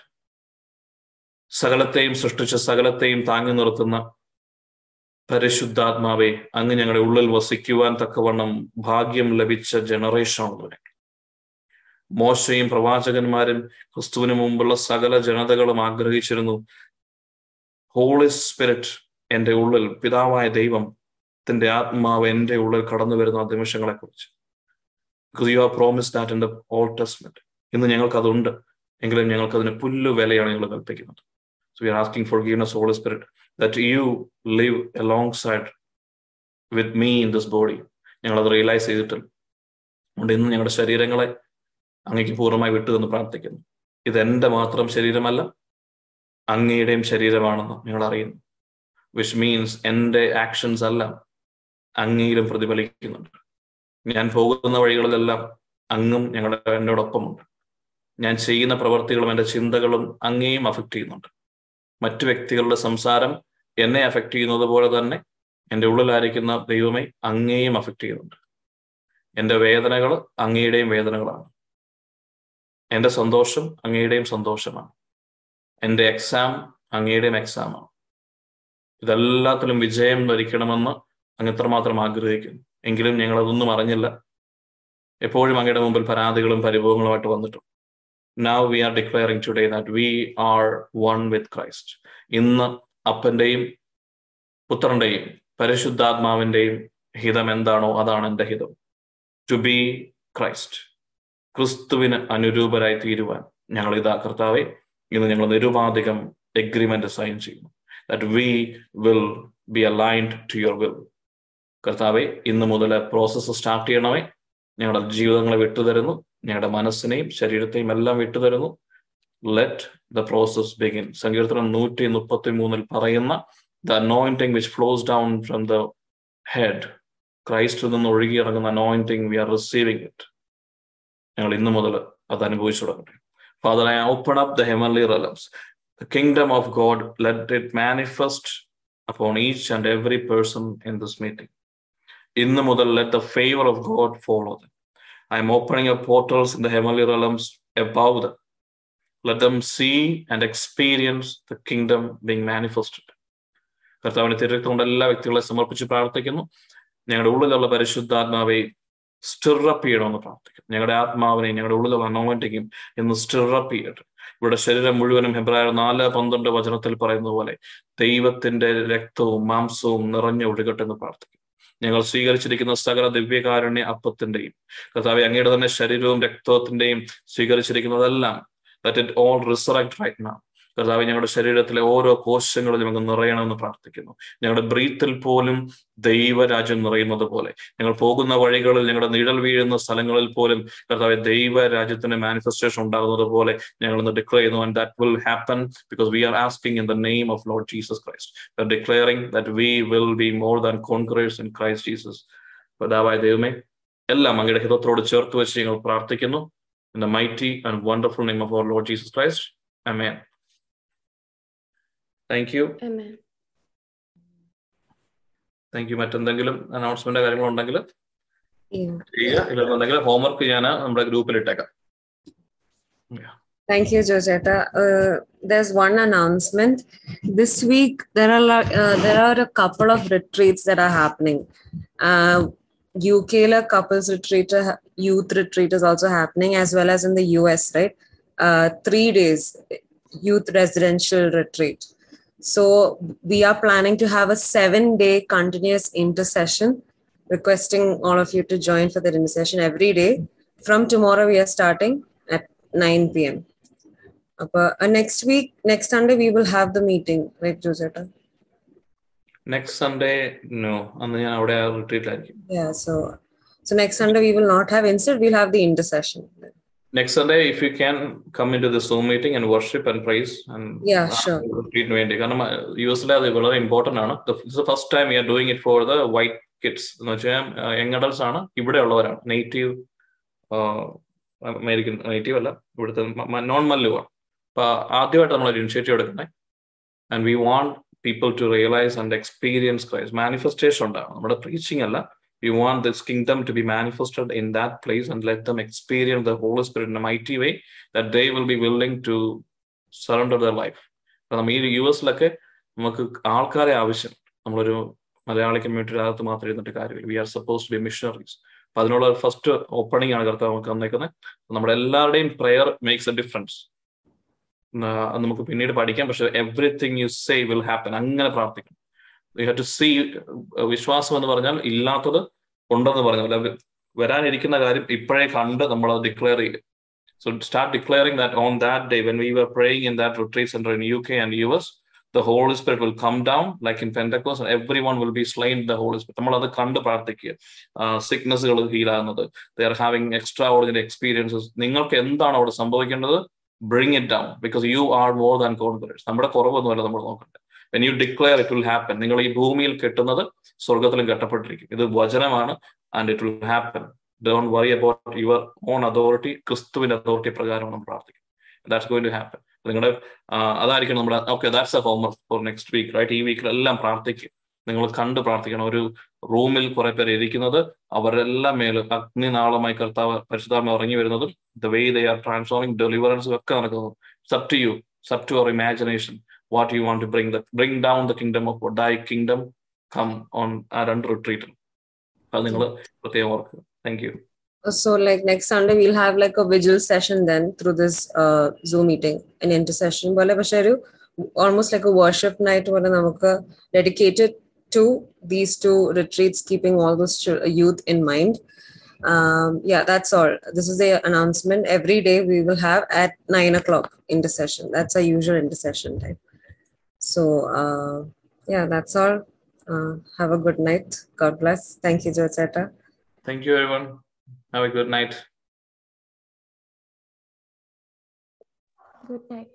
സകലത്തെയും സൃഷ്ടിച്ച് സകലത്തെയും താങ്ങി നിർത്തുന്ന പരിശുദ്ധാത്മാവെ അങ്ങ് ഞങ്ങളുടെ ഉള്ളിൽ വസിക്കുവാൻ തക്കവണ്ണം ഭാഗ്യം ലഭിച്ച ജനറേഷനുള്ളവരെ മോശയും പ്രവാചകന്മാരും ക്രിസ്തുവിന് മുമ്പുള്ള സകല ജനതകളും ആഗ്രഹിച്ചിരുന്നു ഹോളി സ്പിരിറ്റ് എന്റെ ഉള്ളിൽ പിതാവായ ദൈവം തന്റെ ആത്മാവ് എന്റെ ഉള്ളിൽ കടന്നു വരുന്ന നിമിഷങ്ങളെ കുറിച്ച് you are promise that in the old testament ഇന്ന് ഞങ്ങൾക്കതുണ്ട് എങ്കിലും ഞങ്ങൾക്ക് അതിന് പുല്ലു വിലയാണ് ഞങ്ങൾ കൽപ്പിക്കുന്നത്. So we are asking forgiveness Holy Spirit that you live alongside with me in this body അത് റിയലൈസ് ചെയ്തിട്ടില്ല അതുകൊണ്ട് ഇന്ന് ഞങ്ങളുടെ ശരീരങ്ങളെ അങ്ങേക്ക് പൂർണമായി വിട്ടു എന്ന് പ്രാർത്ഥിക്കുന്നു. ഇത് എന്റെ മാത്രം ശരീരമല്ല അങ്ങയുടെയും ശരീരമാണെന്ന് ഞങ്ങൾ അറിയുന്നു. വിച്ച് മീൻസ് എന്റെ ആക്ഷൻസ് എല്ലാം അങ്ങയിലും പ്രതിഫലിക്കുന്നുണ്ട്. ഞാൻ പോകുന്ന വഴികളിലെല്ലാം അങ്ങും ഞങ്ങളുടെ എന്നോടൊപ്പമുണ്ട്. ഞാൻ ചെയ്യുന്ന പ്രവർത്തികളും എന്റെ ചിന്തകളും അങ്ങേയും അഫക്റ്റ് ചെയ്യുന്നുണ്ട്. മറ്റു വ്യക്തികളുടെ സംസാരം എന്നെ അഫക്റ്റ് ചെയ്യുന്നത് പോലെ തന്നെ എന്റെ ഉള്ളിലായിരിക്കുന്ന ദൈവമേ അങ്ങേയും അഫക്റ്റ് ചെയ്യുന്നുണ്ട്. എന്റെ വേദനകൾ അങ്ങയുടെയും വേദനകളാണ്. എന്റെ സന്തോഷം അങ്ങയുടെയും സന്തോഷമാണ്. എന്റെ എക്സാം അങ്ങയുടെയും എക്സാമാണ് ഇതെല്ലാത്തിലും വിജയം വരിക്കണമെന്ന് അങ്ങ് എത്രമാത്രം ആഗ്രഹിക്കുന്നു. എങ്കിലും ഞങ്ങളതൊന്നും അറിഞ്ഞില്ല. എപ്പോഴും അങ്ങയുടെ മുമ്പിൽ പരാതികളും പരിഭവങ്ങളുമായിട്ട് വന്നിട്ടുണ്ട്. Now we are declaring today that we are one with Christ ഇന്ന് അപ്പന്റെയും പുത്രന്റെയും പരിശുദ്ധാത്മാവിന്റെയും ഹിതം എന്താണോ അതാണ് എന്റെ ഹിതം. ടു ബി ക്രൈസ്റ്റ് ക്രിസ്തുവിന് അനുരൂപരായി തീരുവാൻ ഞങ്ങൾ ഇതാ കർത്താവെ ഇന്ന് ഞങ്ങൾ നിരുപാധികം എഗ്രിമെന്റ് സൈൻ ചെയ്യുന്നു that we will be aligned to your will കർത്താവെ ഇന്ന് മുതൽ പ്രോസസ്സ് സ്റ്റാർട്ട് ചെയ്യണമേ. ഞങ്ങളുടെ ജീവിതങ്ങളെ വിട്ടുതരുന്നു. ഞങ്ങളുടെ മനസ്സിനെയും ശരീരത്തെയും എല്ലാം വിട്ടുതരുന്നു ലെറ്റ് ദ പ്രോസസ് ബിഗിൻ സങ്കീർത്തനം നൂറ്റി മുപ്പത്തി മൂന്നിൽ പറയുന്ന the anointing which flows down from the head ക്രൈസ്റ്റിൽ നിന്ന് ഒഴുകിയിറങ്ങുന്ന anointing we are receiving it ഞങ്ങൾ ഇന്നു മുതൽ അത് അനുഭവിച്ചു തുടങ്ങട്ടെ. Father I open up the heavenly realms the kingdom of God let it manifest upon each and every person in this meeting ഇന്ന് മുതൽ let the favour of God follow them. I am opening up portals in the heavenly realms above them. Let them see and experience the kingdom being manifested. കർത്താവിനെ തിരക്കൊണ്ട് എല്ലാ വ്യക്തികളെ സമർപ്പിച്ച് പ്രാർത്ഥിക്കുന്നു ഞങ്ങളുടെ ഉള്ളിലുള്ള പരിശുദ്ധാത്മാവെ സ്റ്റിറപ്പ് ചെയ്യണമെന്ന് പ്രാർത്ഥിക്കുന്നു ഞങ്ങളുടെ ആത്മാവിനെ ഞങ്ങളുടെ ഉള്ളിലുള്ള അനോമറ്റിക്കും ഇന്ന് സ്റ്റിറപ്പ് ചെയ്യട്ടെ ഇവിടെ ശരീരം മുഴുവനും ഹെബ്രായർ നാല് പന്ത്രണ്ട് വചനത്തിൽ പറയുന്നത് പോലെ ദൈവത്തിന്റെ രക്തവും മാംസവും നിറഞ്ഞു ഒഴുകട്ടെ എന്ന് പ്രാർത്ഥിക്കും ഞങ്ങൾ സ്വീകരിച്ചിരിക്കുന്ന സകല ദിവ്യകാരുണ്യ അപ്പത്തിന്റെയും കർത്താവ് അങ്ങയുടെ തന്നെ ശരീരവും രക്തത്തിന്റെയും സ്വീകരിച്ചിരിക്കുന്നതെല്ലാം that it all resurrect right നാ കർത്താവ് ഞങ്ങളുടെ ശരീരത്തിലെ ഓരോ കോശങ്ങളും ഞങ്ങൾക്ക് നിറയണമെന്ന് പ്രാർത്ഥിക്കുന്നു. ഞങ്ങളുടെ ബ്രീത്തിൽ പോലും ദൈവരാജ്യം നിറയുന്നത് പോലെ. ഞങ്ങൾ പോകുന്ന വഴികളിൽ ഞങ്ങളുടെ നിഴൽ വീഴുന്ന സ്ഥലങ്ങളിൽ പോലും കർത്താവ് ദൈവരാജ്യത്തിന്റെ മാനിഫെസ്റ്റേഷൻ ഉണ്ടാകുന്നത് പോലെ ഞങ്ങൾ ഇന്ന് ഡിക്ലെയർ ചെയ്യുന്നു. And that will happen because we are asking in the name of Lord Jesus Christ declaring that we will be more than conquerors in Christ Jesus കർത്താവായ ദൈവമേ എല്ലാം അങ്ങയുടെ ഹിതത്തോട് ചേർത്ത് വെച്ച് ഞങ്ങൾ പ്രാർത്ഥിക്കുന്നു. In the mighty and wonderful name of our Lord Jesus Christ amen Thank you Amen. Thank you മറ്റെന്തെങ്കിലും അനൗൺസ്മെന്റ് കാര്യങ്ങളുണ്ടെങ്കിൽ Yeah. ചെയ്യുക ഇല്ലെന്നുണ്ടെങ്കിൽ ഹോംവർക്ക് ഞാൻ നമ്മുടെ ഗ്രൂപ്പിൽ ഇട്ടേക്കാം Thank you, Georgetta. Uh, there's one announcement. This week, there are lo- uh, there are a couple of retreats that are happening. Uh, UK la couples retreat, uh, youth retreat is also happening, as well as in the US, right? Uh, three days youth residential retreat. So we are planning to have a seven-day continuous intercession. Requesting all of you to join for that intercession every day. From tomorrow, we are starting at 9 p.m. അപ്പൊ next week next Sunday we will have the meeting right ജോസേട്ടാ next Sunday no അന്ന് ഞാൻ അവിടെ റിട്രീറ്റിലായിരിക്കും Yeah, so so next Sunday we will not have insert, we'll have the next Sunday if you can come into the Zoom meeting and worship and praise Yeah, sure. വേണ്ടി കാരണം U എസിലെ അത് വളരെ important ആണ്. First time you are doing it for the white kids എന്ന് വെച്ചാൽ young adults ആണ് ഇവിടെ ഉള്ളവരാണ്. നേറ്റീവ് അമേരിക്കൻ നേറ്റീവ് അല്ല ഇവിടുത്തെ നോൺ മല്ലു ആണ് അപ്പൊ ആദ്യമായിട്ട് നമ്മൾ ഒരു ഇനിഷ്യേറ്റീവ് എടുക്കണേ and we want people to realise and experience Christ manifestation ഉണ്ടാവും നമ്മുടെ പ്രീച്ചിങ് അല്ല we want this kingdom to be manifested in that place and let them experience the Holy Spirit a mighty way way they they will be to surrender their life നമ്മൾ ഈ U എസിലൊക്കെ നമുക്ക് ആൾക്കാരെ ആവശ്യം. നമ്മളൊരു മലയാളി കമ്മ്യൂണിറ്റിയുടെ അകത്ത് മാത്രം ഇരുന്നിട്ട് കാര്യമില്ല. We are suppose to be missionaries അപ്പൊ അതിനുള്ള ഫസ്റ്റ് ഓപ്പണിംഗ് ആണ് കർത്താവ് നമുക്ക് തന്നേക്കുന്നത്. നമ്മുടെ എല്ലാവരുടെയും പ്രെയർ മേക്സ് എ ഡിഫറൻസ് നമുക്ക് പിന്നീട് പഠിക്കാം. പക്ഷെ everything you say will happen അങ്ങനെ പ്രാർത്ഥിക്കണം. യു ഹാവ് ടു സീ വിശ്വാസം എന്ന് പറഞ്ഞാൽ ഇല്ലാത്തത് ഉണ്ടെന്ന് പറഞ്ഞ. വരാനിരിക്കുന്ന കാര്യം ഇപ്പോഴേ കണ്ട് നമ്മൾ അത് ഡിക്ലെയർ ചെയ്യുക so start declaring that on that day when we were praying in that retreat centre in U K and U S the Holy Spirit will come down like in Pentecost and one will be slain the the spirit. നമ്മൾ അത് കണ്ട് പ്രാർത്ഥിക്കുക. സിക്നസ്സുകൾ ഹീലാകുന്നത് they are having extraordinary experiences നിങ്ങൾക്ക് എന്താണ് അവിടെ സംഭവിക്കേണ്ടത്? Bring it down because you are more than confidence നമ്മുടെ കുറവൊന്നുമല്ല നമ്മൾ നോക്കണ്ടേ. When you declare it will happen നിങ്ങൾ ഈ ഭൂമിയിൽ കെട്ടുന്നത് സ്വർഗത്തിലും കെട്ടപ്പെട്ടിരിക്കും. ഇത് വചനമാണ് and it will happen don't worry about your own authority ക്രിസ്തുവിന്റെ അതോറിറ്റി പ്രകാരം നമ്മൾ പ്രാർത്ഥിക്കും. ദാറ്റ്സ് ഗോയിങ് ടു ഹാപ്പൻ നിങ്ങളുടെ അതായിരിക്കും നമ്മുടെ okay that's a homework for next week right ഈ വീക്കിലെല്ലാം പ്രാർത്ഥിക്കും നിങ്ങൾ കണ്ട് പ്രാർത്ഥിക്കണം. ഒരു റൂമിൽ കുറെ പേർ ഇരിക്കുന്നത് അവരെല്ലാം മേൽ അഗ്നിനാളമായി കർത്താവ് പരിശുദ്ധാമ ഇറങ്ങി വരുന്നതും the way they are transforming ഡെലിവറൻസും ഒക്കെ നടക്കുന്നതും. Sub to you sub to our imagination what you want to bring the bring down the kingdom of thy kingdom come on ആ രണ്ട് റിട്രീറ്റും അത് നിങ്ങൾ പ്രത്യേകം ഓർക്കുക thank you so like next sunday we'll have like a vigil session then through this uh, zoom meeting an intercession പോലെ പക്ഷെ ഒരു almost like a worship night പോലെ നമുക്ക് dedicated to these two retreats keeping all those youth in mind um, yeah that's all this is the announcement every day we will have at nine o'clock intercession that's our usual intercession time so uh, yeah that's all uh, have a good night god bless thank you Josetta. thank you everyone have a good night. Good night, please God.